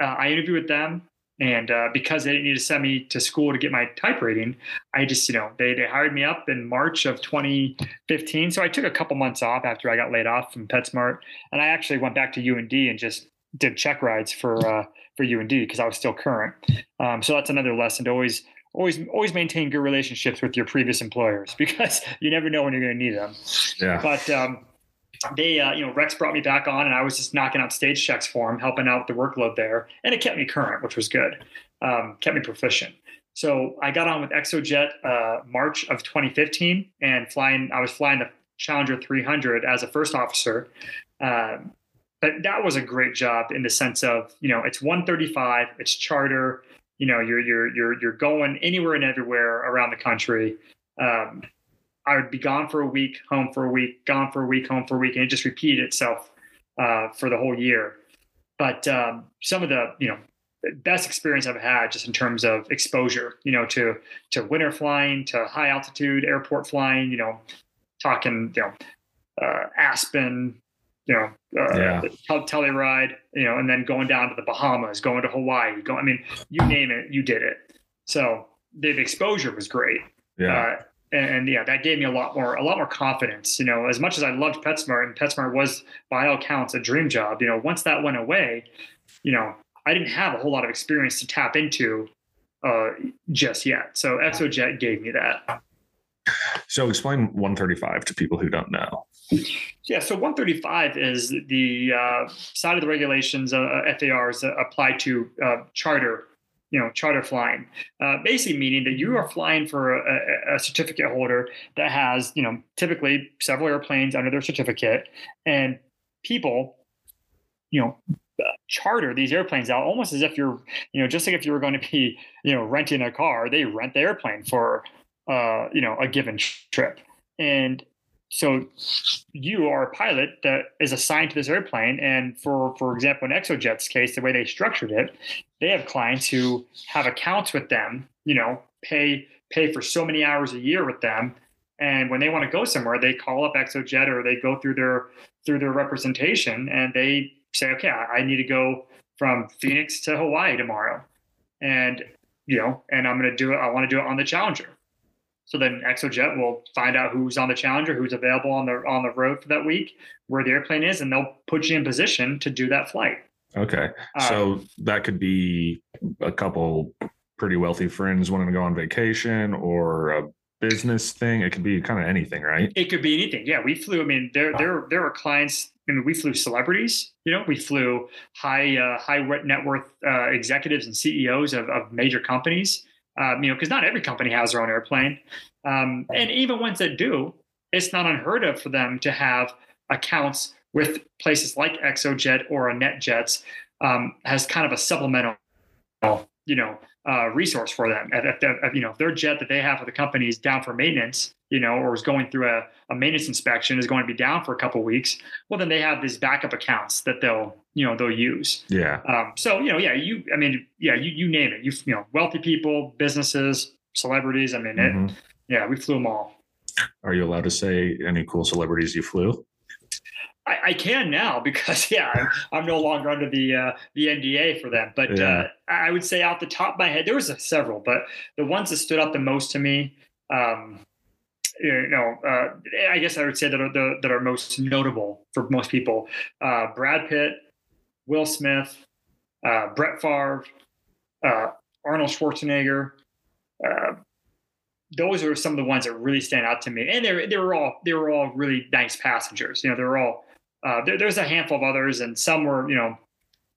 uh, I interviewed with them. And uh, because they didn't need to send me to school to get my type rating, I just, you know, they, they hired me up in March of 2015. So I took a couple months off after I got laid off from PetSmart. And I actually went back to UND and just did check rides for, uh, for UND because I was still current. Um, so that's another lesson to always, always, always maintain good relationships with your previous employers because you never know when you're going to need them. Yeah. But, um, they, uh, you know, Rex brought me back on, and I was just knocking out stage checks for him, helping out the workload there, and it kept me current, which was good, um, kept me proficient. So I got on with XOJET uh, March of 2015, and flying. I was flying the Challenger 300 as a first officer. Um, but that was a great job in the sense of, you know, it's 135, it's charter, you know, you're you're you're you're going anywhere and everywhere around the country. Um, I would be gone for a week, home for a week, gone for a week, home for a week, and it just repeated itself uh, for the whole year. But um, some of the you know best experience I've had just in terms of exposure, you know, to to winter flying, to high altitude airport flying, you know, talking you know uh, Aspen, you know, uh, Yeah. tel- Telluride, you know, and then going down to the Bahamas, going to Hawaii, going, I mean, you name it, you did it. So the the exposure was great. Yeah. Uh, and, and yeah, that gave me a lot more, a lot more confidence. You know, as much as I loved PetSmart, and PetSmart was by all counts a dream job. You know, once that went away, you know, I didn't have a whole lot of experience to tap into uh, just yet. So XOJET gave me that. so explain 135 to people who don't know. Yeah, so 135 is the uh, side of the regulations, uh, FARs apply to uh, charter, you know, charter flying. Uh, basically, meaning that you are flying for a, a certificate holder that has, you know, typically several airplanes under their certificate, and people, you know, charter these airplanes out almost as if you're, you know, just like if you were going to be, you know, renting a car, they rent the airplane for, uh, you know, a given trip, and so you are a pilot that is assigned to this airplane and for for example in XOJET's case the way they structured it they have clients who have accounts with them you know pay pay for so many hours a year with them. And when they want to go somewhere they call up XOJET or they go through their through their representation and they say okay i need to go from phoenix to hawaii tomorrow. And you know and i'm going to do it i want to do it on the challenger so then XOJET will find out who's on the Challenger, who's available on the on the road for that week, where the airplane is, and they'll put you in position to do that flight. Okay. Uh, so that could be a couple pretty wealthy friends wanting to go on vacation or a business thing. It could be kind of anything, right? It could be anything. Yeah, we flew. I mean, there there there were clients. I mean, we flew celebrities. You know, we flew high uh, high net worth uh, executives and CEOs of, of major companies. Um, you know, because not every company has their own airplane, um, and even ones that do, it's not unheard of for them to have accounts with places like XOJET or a NetJets um, as kind of a supplemental, you know, uh, resource for them. If, if, if, you know, if their jet that they have for the company is down for maintenance, you know, or is going through a, a maintenance inspection, is going to be down for a couple weeks. Well, then they have these backup accounts that they'll, you know, they'll use. Yeah. Um, so you know, yeah, you, I mean, yeah, you you name it. You you know, wealthy people, businesses, celebrities. I mean, it, Mhm. yeah, we flew them all. Are you allowed to say any cool celebrities you flew? I, I can now because yeah, I'm, I'm no longer under the uh, the NDA for them. But Yeah. uh, I would say out the top of my head, there was several, but the ones that stood out the most to me, um, you know, uh, I guess I would say that are the, that are most notable for most people: uh, Brad Pitt, Will Smith, uh, Brett Favre, uh, Arnold Schwarzenegger. Uh, those are some of the ones that really stand out to me, and they they were all they were all really nice passengers. You know, they were all uh, there, there's a handful of others, and some were, you know,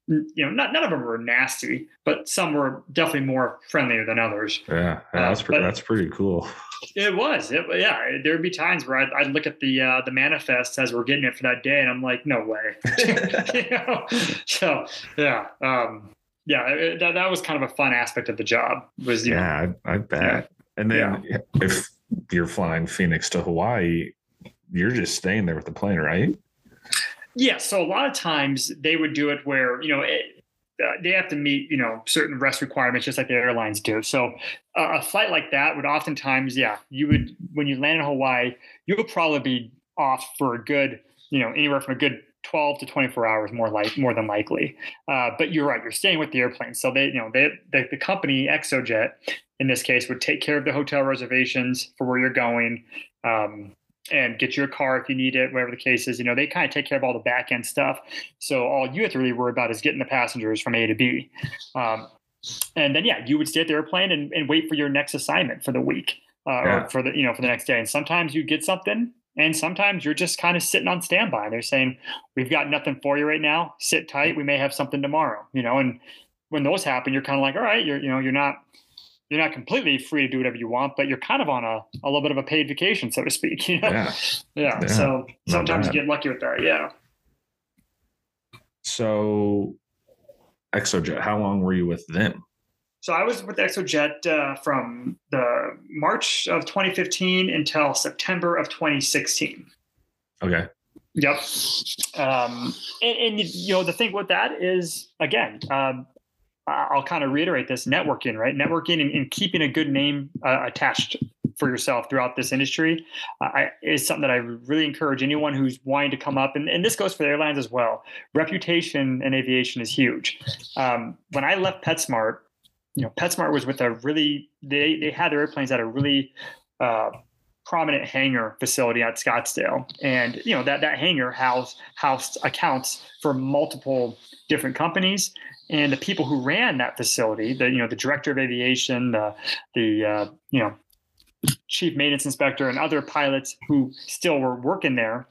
n- you know, not none of them were nasty, but some were definitely more friendlier than others. Yeah, yeah Uh, that's pretty. That's pretty cool. It was, it, yeah. There would be times where I'd, I'd look at the uh, the manifest as we're getting it for that day, and I'm like, no way. you know? So yeah, um, yeah. It, that that was kind of a fun aspect of the job. Was you know, Yeah, I, I bet. And then if you're flying Phoenix to Hawaii, you're just staying there with the plane, right? Yeah, so a lot of times they would do it where you know it, uh, they have to meet you know certain rest requirements, just like the airlines do. So uh, a flight like that would oftentimes, yeah, you would when you land in Hawaii, you would probably be off for a good you know anywhere from a good 12 to 24 hours more like more than likely. Uh, but you're right you're staying with the airplane. So they you know they, the, the company XOJET in this case would take care of the hotel reservations for where you're going. Um, and get your car if you need it whatever the case is you know they kind of take care of all the back end stuff so all you have to really worry about is getting the passengers from a to b um, and then yeah you would stay at the airplane and, and wait for your next assignment for the week uh, Yeah. or for the you know for the next day and sometimes you get something and sometimes you're just kind of sitting on standby. They're saying, "We've got nothing for you right now. Sit tight. We may have something tomorrow." You know, and when those happen, you're kind of like, "All right, you're you know you're not you're not completely free to do whatever you want, but you're kind of on a, a little bit of a paid vacation, so to speak." You know, Yeah. yeah. Yeah. So sometimes you get lucky with that. Yeah. So, XOJET, how long were you with them? So I was with XOJET uh, from the March of 2015 until September of 2016. Okay. Yep. Um, and, and you know the thing with that is again, um, I'll kind of reiterate this: networking, right? Networking and, and keeping a good name uh, attached for yourself throughout this industry uh, is something that I really encourage anyone who's wanting to come up, and, and this goes for the airlines as well. Reputation in aviation is huge. Um, when I left PetSmart, you know, PetSmart was with a really they they had their airplanes at a really uh, prominent hangar facility at Scottsdale, and you know that that hangar house housed accounts for multiple different companies, and the people who ran that facility, the you know the director of aviation, the the uh, you know chief maintenance inspector, and other pilots who still were working there.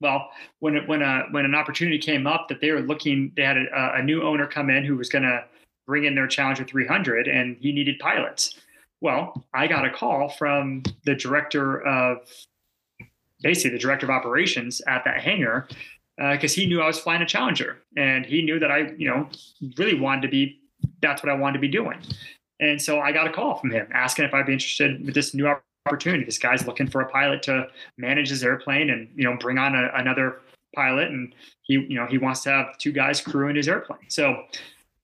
Well, when it, when a when an opportunity came up that they were looking, they had a, a new owner come in who was going to bring in their Challenger 300, and he needed pilots. Well, I got a call from the director of basically the director of operations at that hangar because uh, he knew I was flying a Challenger, and he knew that I, you know, really wanted to be. That's what I wanted to be doing, and so I got a call from him asking if I'd be interested with this new opportunity. This guy's looking for a pilot to manage his airplane and you know bring on a, another pilot, and he, you know, he wants to have two guys crewing his airplane. So.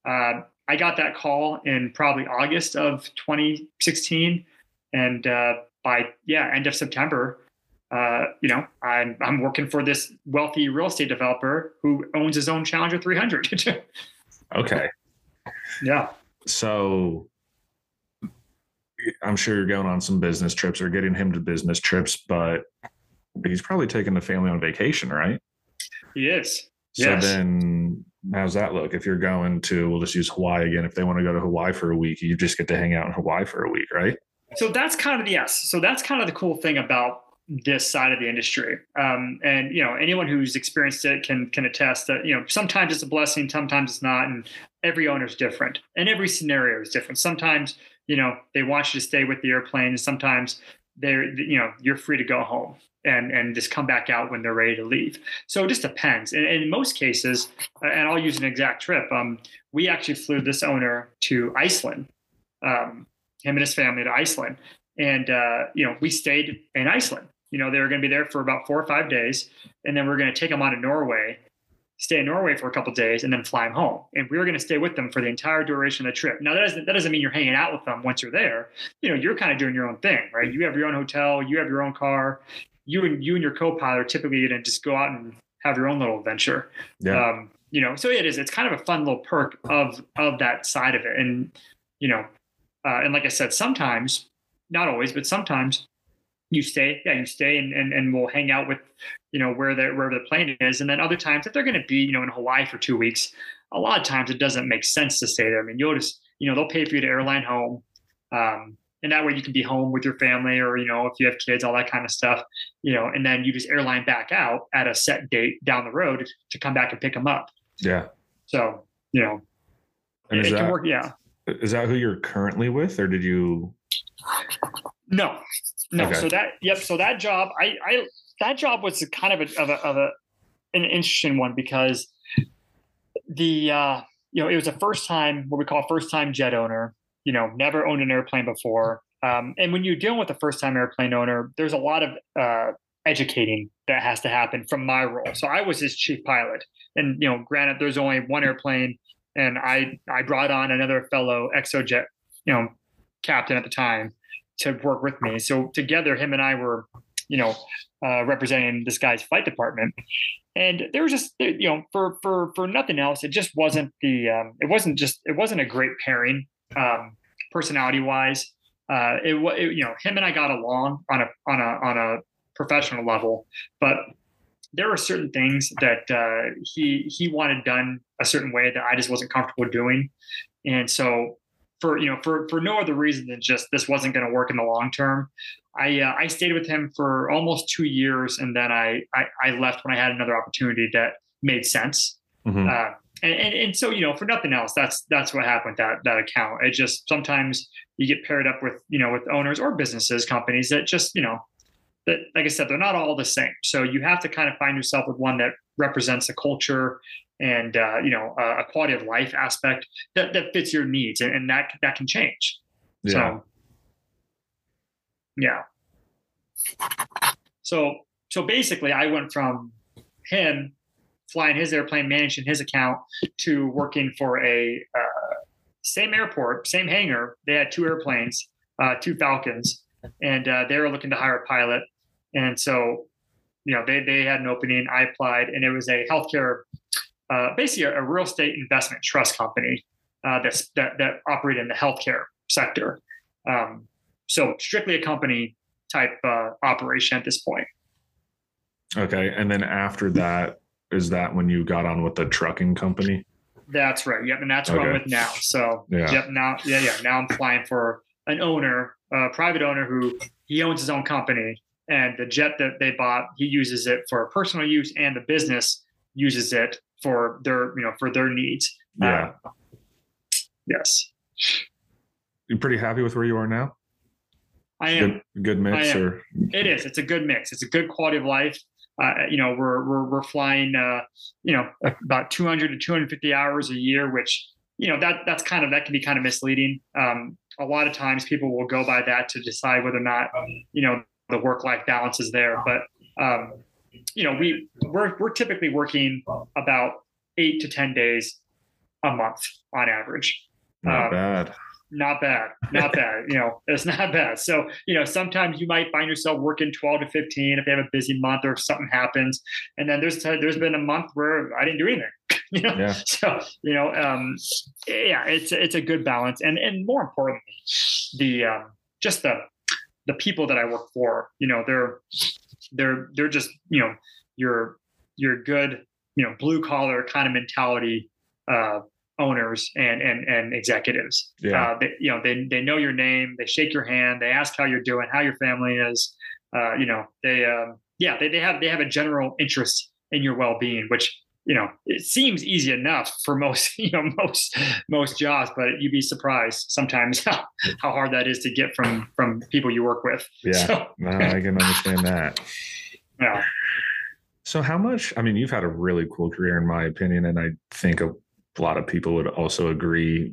Uh, I got that call in probably August of 2016, and uh, by yeah end of September, uh, you know I'm I'm working for this wealthy real estate developer who owns his own Challenger 300. okay. Yeah. So I'm sure you're going on some business trips or getting him to business trips, but he's probably taking the family on vacation, right? He is. So yes. then how's that look? If you're going to, we'll just use Hawaii again. If they want to go to Hawaii for a week, you just get to hang out in Hawaii for a week, right? So that's kind of yes. So that's kind of the cool thing about this side of the industry. Um, and you know, anyone who's experienced it can can attest that you know sometimes it's a blessing, sometimes it's not, and every owner is different, and every scenario is different. Sometimes you know they want you to stay with the airplane, and sometimes they're you know you're free to go home and and just come back out when they're ready to leave. So it just depends. And, in most cases, uh, and I'll use an exact trip. Um, we actually flew this owner to Iceland, um, him and his family to Iceland, and uh, you know we stayed in Iceland. You know they were going to be there for about four or five days, and then we are going to take them on to Norway, stay in Norway for a couple days, and then fly them home. And we were going to stay with them for the entire duration of the trip. Now that doesn't that doesn't mean you're hanging out with them once you're there. You know you're kind of doing your own thing, right? You have your own hotel, you have your own car you and you and your co-pilot are typically going to just go out and have your own little adventure. Yeah. Um, you know, so it is. It's kind of a fun little perk of of that side of it, and you know, uh, and like I said, sometimes, not always, but sometimes you stay. Yeah, you stay and and, and we'll hang out with you know where the wherever the plane is, and then other times if they're going to be you know in Hawaii for two weeks, a lot of times it doesn't make sense to stay there. I mean, you'll just you know they'll pay for you to airline home. Um, and that way you can be home with your family or you know if you have kids all that kind of stuff you know and then you just airline back out at a set date down the road to come back and pick them up. Yeah. So you know and it, it that, can work yeah. is that who you're currently with or did you no. No okay. so that yep so that job i i that job was kind of a of a, of a an interesting one because the uh you know it was a first time what we call first time jet owner you know, never owned an airplane before. Um, and when you're dealing with a first time airplane owner, there's a lot of uh, educating that has to happen from my role. So I was his chief pilot. And, you know, granted, there's only one airplane, and I, I brought on another fellow XOJET, you know, captain at the time to work with me. So together, him and I were, you know, uh, representing this guy's flight department. And there was just, you know, for for for nothing else, it just wasn't the, um, it wasn't just, it wasn't a great pairing um, personality wise. Uh, it, it, you know, him and I got along on a on a on a professional level, but there were certain things that uh, he he wanted done a certain way that I just wasn't comfortable doing, and so for you know for for no other reason than just this wasn't going to work in the long term. I uh, I stayed with him for almost two years, and then I, I, I left when I had another opportunity that made sense. Mm-hmm. Uh, and, and, and so you know for nothing else that's that's what happened with that that account. It just sometimes you get paired up with you know with owners or businesses companies that just you know that like i said they're not all the same. So you have to kind of find yourself with one that represents a culture and uh, you know a, a quality of life aspect that, that fits your needs and, and that that can change. Yeah. so yeah. So so basically i went from him flying his airplane, managing his account, to working for a uh, same airport, same hangar. They had two airplanes, uh, two Falcons, and uh, they were looking to hire a pilot. And so, you know, they they had an opening. I applied, and it was a healthcare, uh, basically a, a, real estate investment trust company uh, that that operated in the healthcare sector. Um, so strictly a company type uh, operation at this point. Okay, and then after that, is that when you got on with the trucking company? That's right. Yep, and that's okay. what I'm with now. So yeah. yep, now yeah, yeah. Now I'm flying for an owner, a private owner who he owns his own company, and the jet that they bought, he uses it for personal use, and the business uses it for their you know for their needs. Yeah. Uh, yes. You pretty happy with where you are now? I am. Good, good mix, or it is. It's a good mix. It's a good quality of life. Uh, you know, we're we're we're flying, uh, you know, about 200 to 250 hours a year, which you know that that's kind of that can be kind of misleading. Um, a lot of times, people will go by that to decide whether or not you know the work life balance is there. But um, you know, we we're we're typically working about eight to 10 days a month on average. Not um, bad not bad, not bad. You know, it's not bad. So, you know, sometimes you might find yourself working 12 to 15 if you have a busy month or if something happens. And then there's there's been a month where I didn't do anything. You know, yeah. so you know, um, yeah, it's it's a good balance, and and more importantly, the um, just the the people that I work for. You know, they're they're they're just you know your your good you know blue collar kind of mentality uh, owners and and and executives. Yeah. Uh, they, you know, they they know your name, they shake your hand, they ask how you're doing, how your family is. Uh, you know, they um, yeah, they they have they have a general interest in your well being, which you know it seems easy enough for most you know most most jobs, but you'd be surprised sometimes how, how hard that is to get from from people you work with. Yeah, so. no, I can understand that. Yeah. So, how much? I mean, you've had a really cool career, in my opinion, and I think a a lot of people would also agree.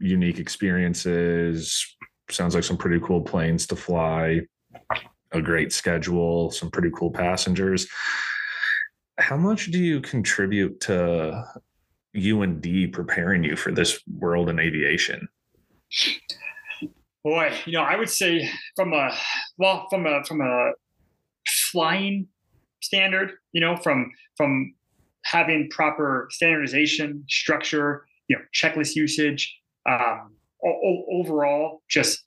Unique experiences. Sounds like some pretty cool planes to fly. A great schedule. Some pretty cool passengers. How much do you contribute to UND preparing you for this world in aviation? Boy you know i would say from a well from a from a flying standard you know from from having proper standardization, structure, you know, checklist usage, um, o- overall just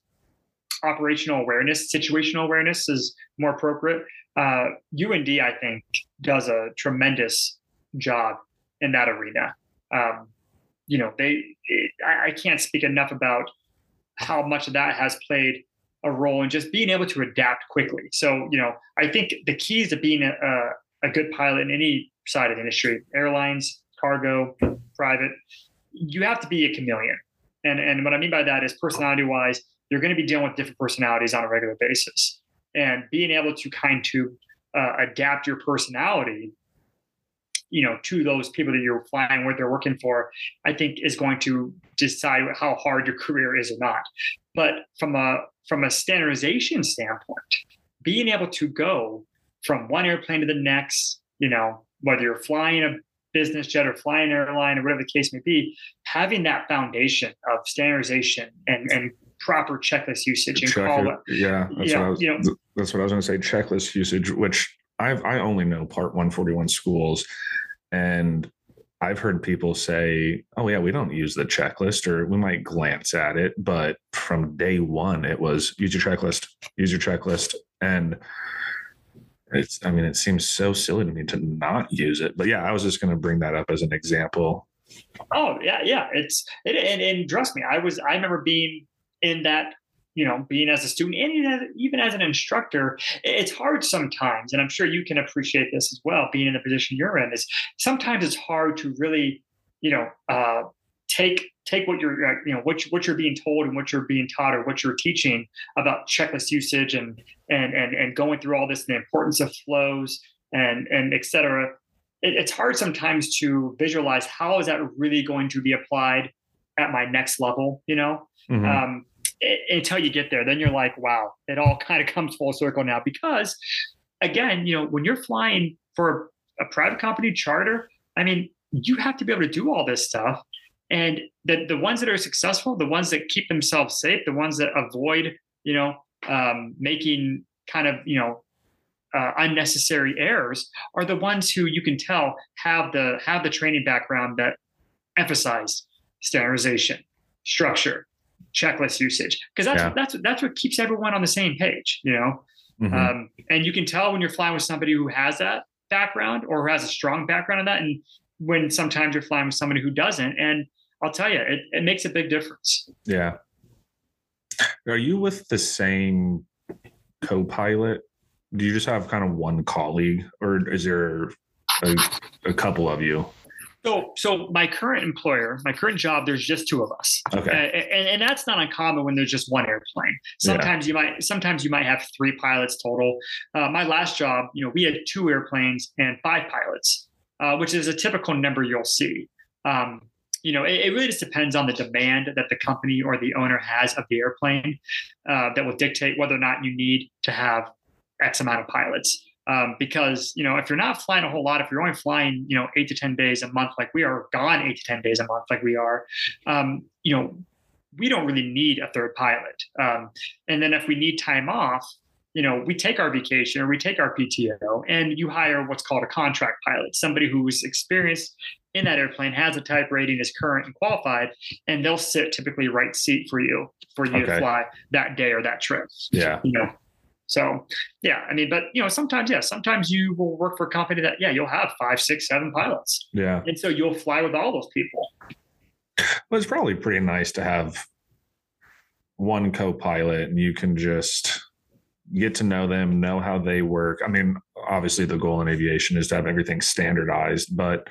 operational awareness, situational awareness is more appropriate. Uh, UND, I think, does a tremendous job in that arena. Um, you know, they, it, I, I can't speak enough about how much of that has played a role in just being able to adapt quickly. So, you know, I think the keys to being a, a, a good pilot in any side of the industry, airlines, cargo, private, you have to be a chameleon. And, and what I mean by that is personality wise, you're going to be dealing with different personalities on a regular basis. And being able to kind of uh, adapt your personality you know to those people that you're flying with or they're working for i think is going to decide how hard your career is or not but from a from a standardization standpoint being able to go from one airplane to the next you know whether you're flying a business jet or flying an airline or whatever the case may be, having that foundation of standardization and, and proper checklist usage and Check call it, yeah, that's, yeah, what I was, you know, that's what I was going to say. Checklist usage, which I've I only know Part 141 schools, and I've heard people say, "Oh yeah, we don't use the checklist, or we might glance at it." But from day one, it was use your checklist, use your checklist, and it's i mean it seems so silly to me to not use it but yeah i was just going to bring that up as an example. Oh yeah yeah it's it, and, and trust me i was i remember being in that you know being as a student and even as an instructor it's hard sometimes and i'm sure you can appreciate this as well being in the position you're in is sometimes it's hard to really you know uh, take take what you're uh, you know what what you're being told and what you're being taught or what you're teaching about checklist usage and and and and going through all this and the importance of flows and and et cetera it, it's hard sometimes to visualize how is that really going to be applied at my next level you know? Mm-hmm. um, it, until you get there then you're like wow it all kind of comes full circle now. Because again you know when you're flying for a private company charter i mean you have to be able to do all this stuff and the, the ones that are successful, the ones that keep themselves safe, the ones that avoid, you know, um, making kind of you know uh, unnecessary errors are the ones who you can tell have the have the training background that emphasize standardization, structure, checklist usage, because that's yeah. that's that's what keeps everyone on the same page. You know, mm-hmm. um, and you can tell when you're flying with somebody who has that background or who has a strong background in that, and when sometimes you're flying with somebody who doesn't. And I'll tell you, it, it makes a big difference. Yeah. Are you with the same co-pilot? Do you just have kind of one colleague, or is there a, a couple of you? So, so my current employer, my current job, there's just two of us. Okay. And, and, that's not uncommon when there's just one airplane. Sometimes yeah. you might, sometimes you might have three pilots total. Uh, my last job, you know, we had two airplanes and five pilots, uh, which is a typical number you'll see. Um, you know, it, it, really just depends on the demand that the company or the owner has of the airplane uh, that will dictate whether or not you need to have X amount of pilots. Um, because you know if you're not flying a whole lot if you're only flying you know eight to ten days a month like we are gone eight to ten days a month like we are um, you know we don't really need a third pilot um, and then if we need time off you know we take our vacation or we take our pto and you hire what's called a contract pilot somebody who's experienced in that airplane has a type rating is current and qualified and they'll sit typically right seat for you for you okay. to fly that day or that trip yeah you know so yeah, I mean, but you know, sometimes yeah, sometimes you will work for a company that yeah, you'll have five, six, seven pilots. Yeah. And so you'll fly with all those people. Well, it's probably pretty nice to have one co-pilot and you can just get to know them, know how they work. I mean, obviously the goal in aviation is to have everything standardized, but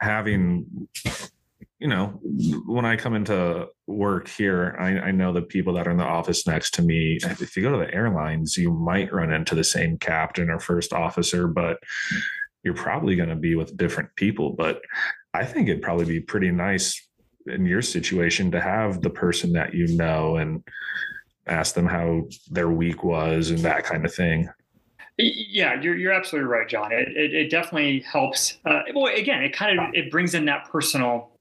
having you know, when I come into work here, I, I, know the people that are in the office next to me. If you go to the airlines, you might run into the same captain or first officer, but you're probably going to be with different people. But I think it'd probably be pretty nice in your situation to have the person that you know and ask them how their week was and that kind of thing. Yeah, you're you're absolutely right, John. It it, it definitely helps. Uh, well, again, it kind of it brings in that personal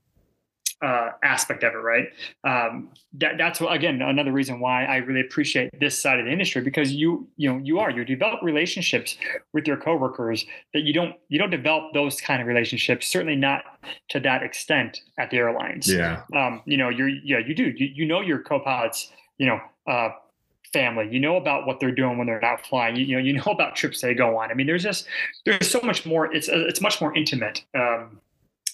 uh, aspect of it, right? Um, that, that's what, again another reason why I really appreciate this side of the industry because you you know you are you develop relationships with your coworkers that you don't you don't develop those kind of relationships certainly not to that extent at the airlines. Yeah. Um, you know you're yeah you do you, you know your co-pilots you know uh, family. You know about what they're doing when they're not flying. You, you, know, you know about trips they go on. I mean, there's just there's so much more. It's it's much more intimate um,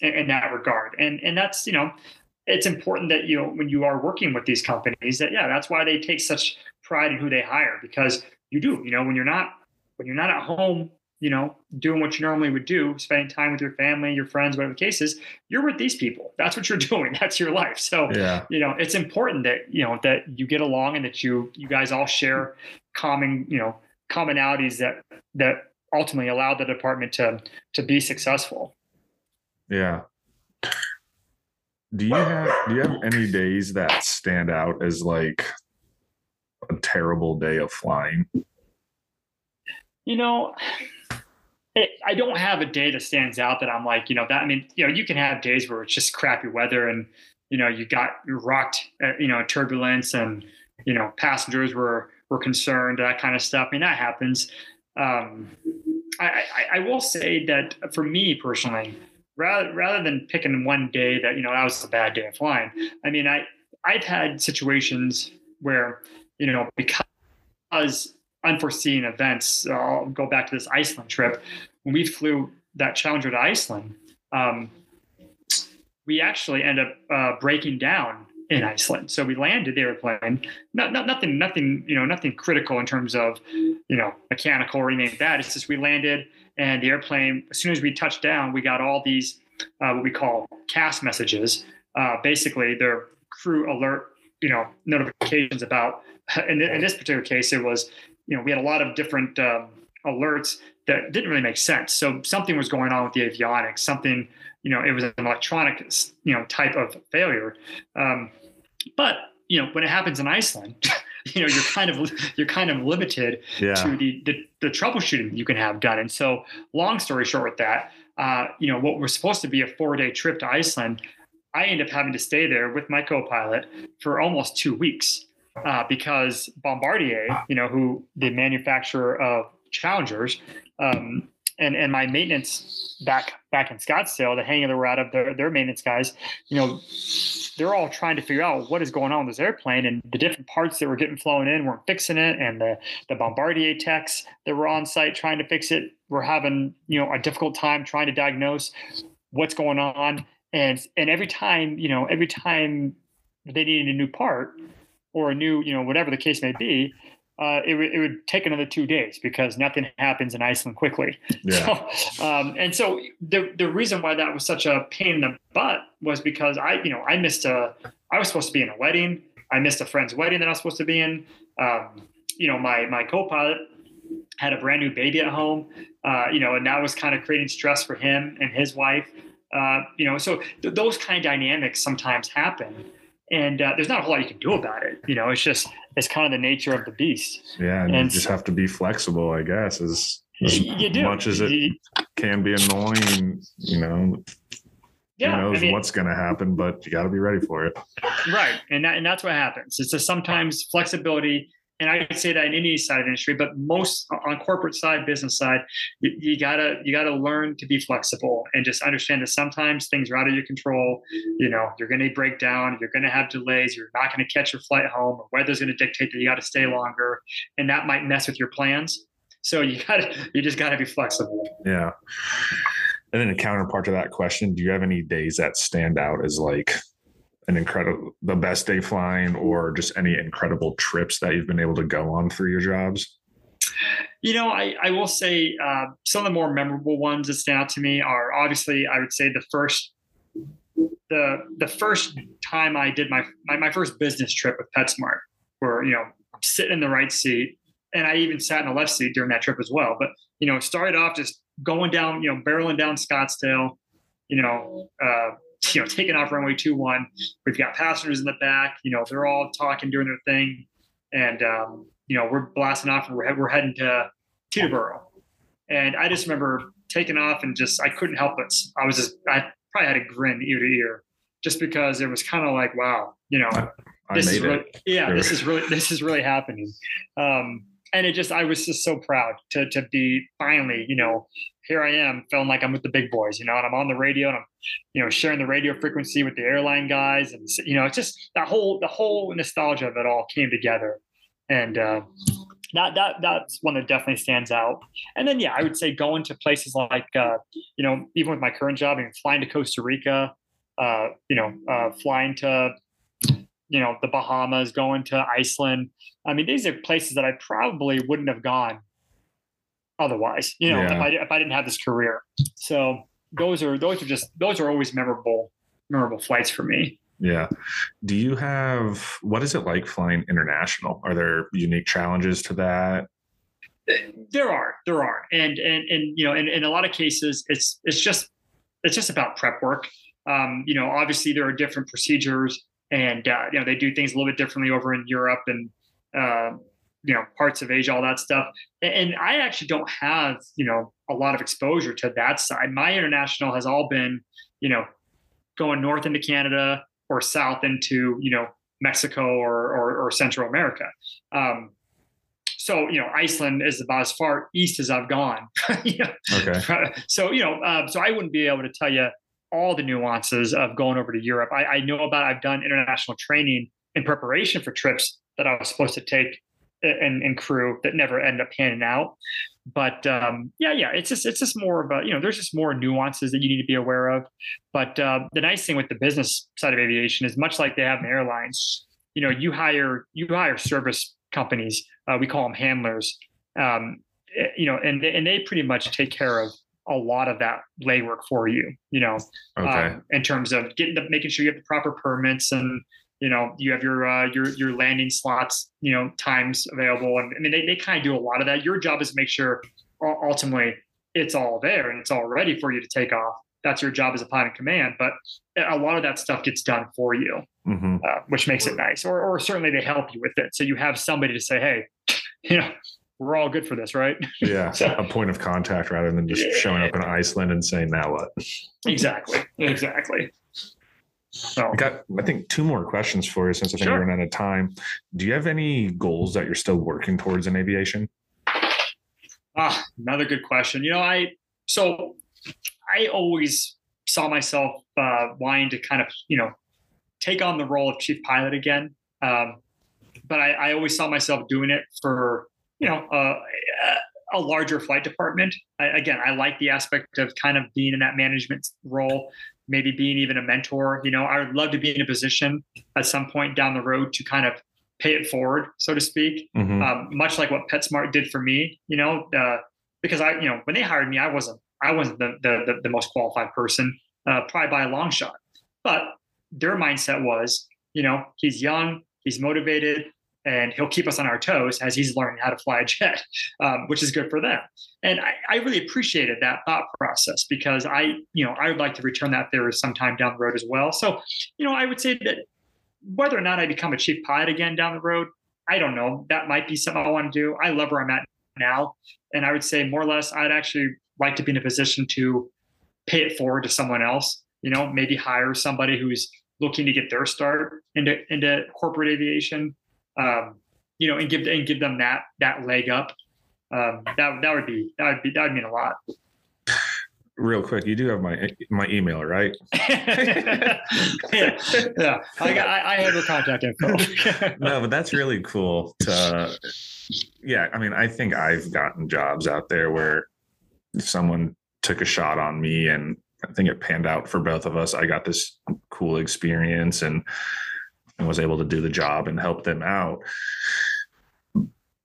in, in that regard. And and that's you know it's important that you know when you are working with these companies that yeah that's why they take such pride in who they hire because you do you know when you're not when you're not at home you know doing what you normally would do spending time with your family your friends whatever the case is you're with these people that's what you're doing that's your life so yeah. you know it's important that you know that you get along and that you you guys all share common you know commonalities that that ultimately allow the department to to be successful yeah. Do you have do you have any days that stand out as like a terrible day of flying? You know, it, I don't have a day that stands out that I'm like, you know, that I mean, you know, you can have days where it's just crappy weather and you know you got you rocked, uh, you know, turbulence and you know passengers were were concerned, that kind of stuff. I mean, that happens. Um, I, I, I will say that for me personally, rather rather than picking one day that you know that was a bad day of flying. I mean, I I've had situations where you know because unforeseen events. I'll go back to this Iceland trip when we flew that Challenger to Iceland. Um, we actually ended up uh, breaking down in Iceland. So we landed the airplane. Not, not, nothing, nothing, you know, nothing critical in terms of, you know, mechanical or anything like that. It's just we landed and the airplane, as soon as we touched down, we got all these uh, what we call CAS messages. Uh, basically, they're crew alert, you know, notifications about. In, in, this particular case, it was, you know, we had a lot of different um, alerts that didn't really make sense. So something was going on with the avionics. Something, you know, it was an electronic, you know, type of failure. Um, but you know, when it happens in Iceland. you know you're kind of you're kind of limited yeah. to the, the, the troubleshooting you can have done. And so, long story short, with that, uh, you know, what was supposed to be a four day trip to Iceland, I ended up having to stay there with my co-pilot for almost two weeks. Uh, because Bombardier, you know, who the manufacturer of Challengers, um, and and my maintenance back back in Scottsdale, the hang of the rat of their, their maintenance guys, you know, they're all trying to figure out what is going on with this airplane and the different parts that were getting flown in weren't fixing it, and the the Bombardier techs that were on site trying to fix it were having you know a difficult time trying to diagnose what's going on, and and every time you know every time they needed a new part or a new you know whatever the case may be uh, it, w- it would take another two days because nothing happens in Iceland quickly. Yeah. So, um, and so the the reason why that was such a pain in the butt was because I, you know, I missed a, I was supposed to be in a wedding. I missed a friend's wedding that I was supposed to be in. Um, you know, my my co-pilot had a brand new baby at home. Uh, you know, and that was kind of creating stress for him and his wife. Uh, you know, so th- those kind of dynamics sometimes happen and uh, there's not a whole lot you can do about it. You know, it's just it's kind of the nature of the beast. Yeah, and, and you just have to be flexible, I guess, as, as much as it you, can be annoying. You know, yeah, who knows I mean, what's going to happen, but you got to be ready for it. Right, and that, and that's what happens. It's just sometimes flexibility and I would say that in any side of industry, but most on corporate side, business side, you, you, gotta you gotta learn to be flexible and just understand that sometimes things are out of your control. You know, you're gonna break down, you're gonna have delays, you're not gonna catch your flight home, or weather's gonna dictate that you got to stay longer, and that might mess with your plans. So you gotta you just gotta be flexible. Yeah. And then a counterpart to that question, do you have any days that stand out as like an incredible the best day flying or just any incredible trips that you've been able to go on through your jobs? You know i, I will say uh, some of the more memorable ones that stand out to me are obviously i would say the first the the first time i did my my, my first business trip with petsmart where you know i'm sitting in the right seat and i even sat in the left seat during that trip as well. But you know started off just going down you know barreling down scottsdale you know uh, you know, taking off runway two one. We've got passengers in the back. You know, they're all talking, doing their thing, and um, you know, we're blasting off, and we're we're heading to Teterboro. And I just remember taking off, and just I couldn't help it. I was just I probably had a grin ear to ear, just because it was kind of like, wow, you know, I this is really, yeah, this is really this is really happening. Um, and it just I was just so proud to to be finally, you know, here I am feeling like I'm with the big boys, you know, and I'm on the radio and I'm, you know, sharing the radio frequency with the airline guys. And, you know, it's just that whole, the whole nostalgia of it all came together. And, uh, that, that, that's one that definitely stands out. And then, yeah, I would say going to places like, uh, you know, even with my current job, mean, flying to Costa Rica, uh, you know, uh, flying to, you know, the Bahamas, going to Iceland. I mean, these are places that I probably wouldn't have gone otherwise, you know, yeah. if, I, if I didn't have this career. So those are, those are just, those are always memorable, memorable flights for me. Yeah. Do you have, what is it like flying international? Are there unique challenges to that? There are, there are. And, and, and, you know, in, in a lot of cases, it's, it's just, it's just about prep work. Um, you know, obviously there are different procedures and, uh, you know, they do things a little bit differently over in Europe and, uh, you know parts of asia all that stuff. And i actually don't have you know a lot of exposure to that side. My international has all been you know going north into canada or south into you know mexico or or, or central america. Um, so you know iceland is about as far east as i've gone. Okay. so you know uh, so i wouldn't be able to tell you all the nuances of going over to europe. I, I know about i've done international training in preparation for trips that i was supposed to take and, and crew that never end up panning out. But um, yeah, yeah, it's just it's just more of a you know there's just more nuances that you need to be aware of. But uh, the nice thing with the business side of aviation is much like they have in airlines. You know, you hire you hire service companies. Uh, we call them handlers. Um, eh, you know, and they, and they pretty much take care of a lot of that legwork for you. You know, okay. um, in terms of getting the making sure you have the proper permits and you know you have your uh, your your landing slots you know times available. And i mean they, they kind of do a lot of that. Your job is to make sure ultimately it's all there and it's all ready for you to take off. That's your job as a pilot in command but a lot of that stuff gets done for you mm-hmm. uh, which makes it nice. Or, or certainly they help you with it. So you have somebody to say hey you know we're all good for this right? Yeah so, a point of contact rather than just yeah. showing up in iceland and saying now what? Exactly. Exactly So I got, I think, two more questions for you since I think sure. we're running out of time. Do you have any goals that you're still working towards in aviation? Ah, another good question. You know, I so I always saw myself uh, wanting to kind of, you know, take on the role of chief pilot again. Um, but I, I, always saw myself doing it for, you know, uh, a larger flight department. I, again, I like the aspect of kind of being in that management role, maybe being even a mentor. You know, I would love to be in a position at some point down the road to kind of pay it forward, so to speak, mm-hmm. um, much like what PetSmart did for me. You know, uh, because I, you know, when they hired me, I wasn't, I wasn't the the, the most qualified person, uh, probably by a long shot. But their mindset was, you know, he's young, he's motivated, and he'll keep us on our toes as he's learning how to fly a jet, um, which is good for them. And I, I, really appreciated that thought process because I, you know, I would like to return that there sometime down the road as well. So, you know, I would say that whether or not I become a chief pilot again down the road, I don't know. That might be something I want to do. I love where I'm at now. And I would say more or less, I'd actually like to be in a position to pay it forward to someone else, you know, maybe hire somebody who's looking to get their start into, into corporate aviation um, you know, and give and give them that that leg up. Um, that that would be that would be that would mean a lot. Real quick, you do have my my email, right? yeah, yeah. I got I, I have your contact info. no, but that's really cool. To yeah, I mean, I think I've gotten jobs out there where someone took a shot on me and I think it panned out for both of us. I got this cool experience and and was able to do the job and help them out.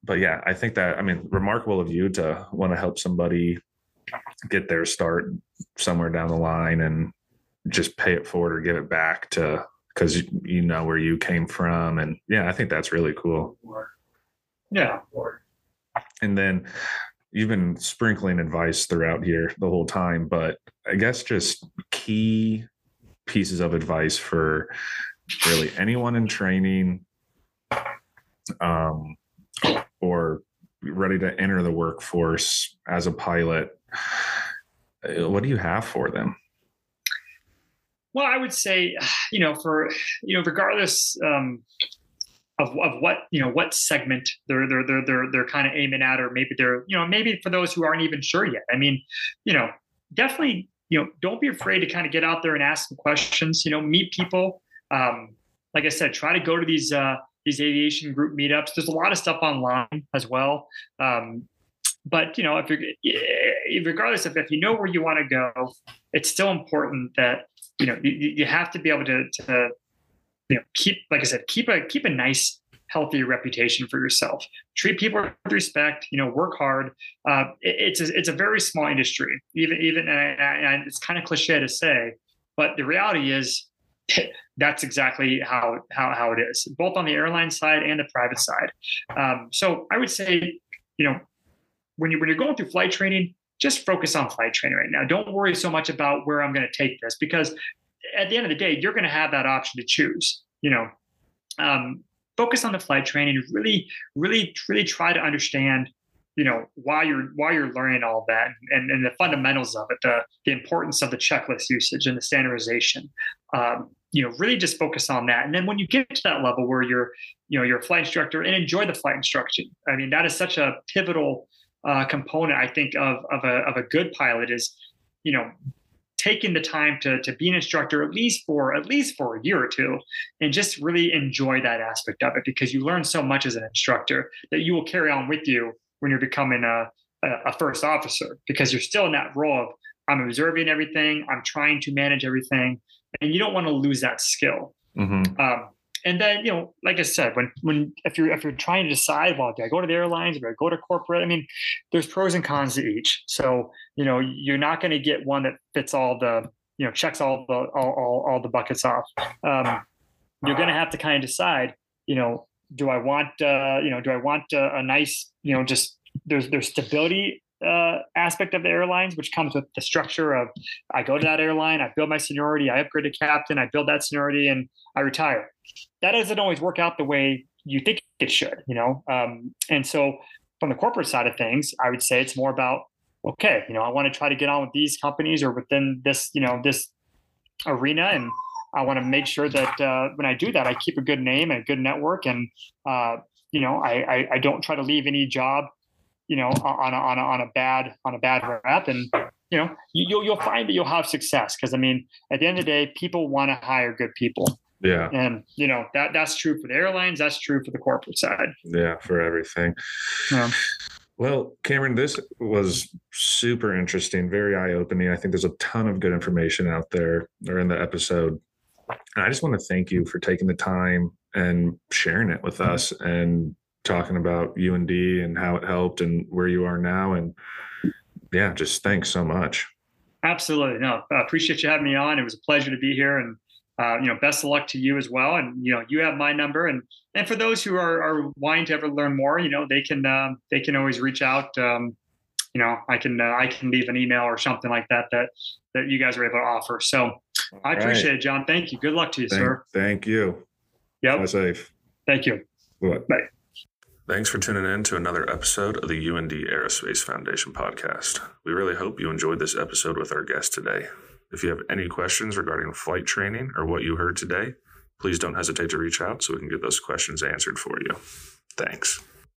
But yeah, I think that I mean, remarkable of you to want to help somebody get their start somewhere down the line and just pay it forward or give it back to because you know where you came from. And yeah i think that's really cool. Yeah. And then you've been sprinkling advice throughout here the whole time but i guess just key pieces of advice for really anyone in training um, or ready to enter the workforce as a pilot, uh, what do you have for them? Well, I would say, you know, for you know, regardless um, of, of what you know, what segment they're they're they're they're they're kind of aiming at, or maybe they're you know, maybe for those who aren't even sure yet. I mean, you know, definitely, you know, don't be afraid to kind of get out there and ask some questions. You know, meet people, um, like I said, try to go to these uh, these aviation group meetups. There's a lot of stuff online as well. Um, but you know, if you're regardless of if you know where you want to go, it's still important that you know you, you have to be able to, to you know keep like I said keep a keep a nice healthy reputation for yourself. Treat people with respect. You know, work hard. Uh, it, it's a, it's a very small industry. Even even and, and it's kind of cliche to say, but the reality is that's exactly how, how, how it is, both on the airline side and the private side. Um, so I would say, you know, when you when you're going through flight training, just focus on flight training right now. Don't worry so much about where I'm going to take this because at the end of the day, you're going to have that option to choose. You know, um, focus on the flight training. Really, really, really try to understand you know why you're why you're learning all that and, and the fundamentals of it the the importance of the checklist usage and the standardization um, you know really just focus on that. And then when you get to that level where you're you know you're a flight instructor and enjoy the flight instruction i mean that is such a pivotal uh, component i think of of a, of a good pilot is you know taking the time to, to be an instructor at least for at least for a year or two and just really enjoy that aspect of it because you learn so much as an instructor that you will carry on with you when you're becoming a, a first officer because you're still in that role of I'm observing everything, I'm trying to manage everything, and you don't want to lose that skill. Mm-hmm. Um, and then you know, like I said, when when if you're if you're trying to decide, well, do I go to the airlines, do I go to corporate? I mean, there's pros and cons to each. So you know, you're not going to get one that fits all the you know checks all the all all, all the buckets off. Um, you're going to have to kind of decide, you know, do I want uh, you know do I want a, a nice you know just there's there's stability uh, aspect of the airlines, which comes with the structure of I go to that airline, I build my seniority, I upgrade to captain, I build that seniority, and I retire. That doesn't always work out the way you think it should, you know. Um, and so, from the corporate side of things, I would say it's more about okay, you know, I want to try to get on with these companies or within this, you know, this arena, and I want to make sure that uh, when I do that, I keep a good name and a good network, and uh, you know, I, I, I don't try to leave any job, you know, on a, on a, on a bad on a bad rep, and you know, you, will you'll find that you'll have success because I mean, at the end of the day, people want to hire good people. Yeah. And you know, that that's true for the airlines, that's true for the corporate side. Yeah, for everything. Yeah. Well, Cameron, this was super interesting, very eye opening. I think there's a ton of good information out there or in the episode. And I just want to thank you for taking the time and sharing it with mm-hmm. us and talking about UND and how it helped and where you are now. And yeah, just thanks so much. Absolutely. No, I appreciate you having me on. It was a pleasure to be here. And uh, you know, best of luck to you as well. And you know, you have my number. And and for those who are, are wanting to ever learn more, you know, they can um, they can always reach out. Um, you know, I can uh, I can leave an email or something like that that that you guys are able to offer. So I appreciate right. it, John. Thank you. Good luck to you, thank, sir. Thank you. Yep. Be safe. Thank you. What? Bye. Thanks for tuning in to another episode of the UND Aerospace Foundation podcast. We really hope you enjoyed this episode with our guest today. If you have any questions regarding flight training or what you heard today, please don't hesitate to reach out so we can get those questions answered for you. Thanks.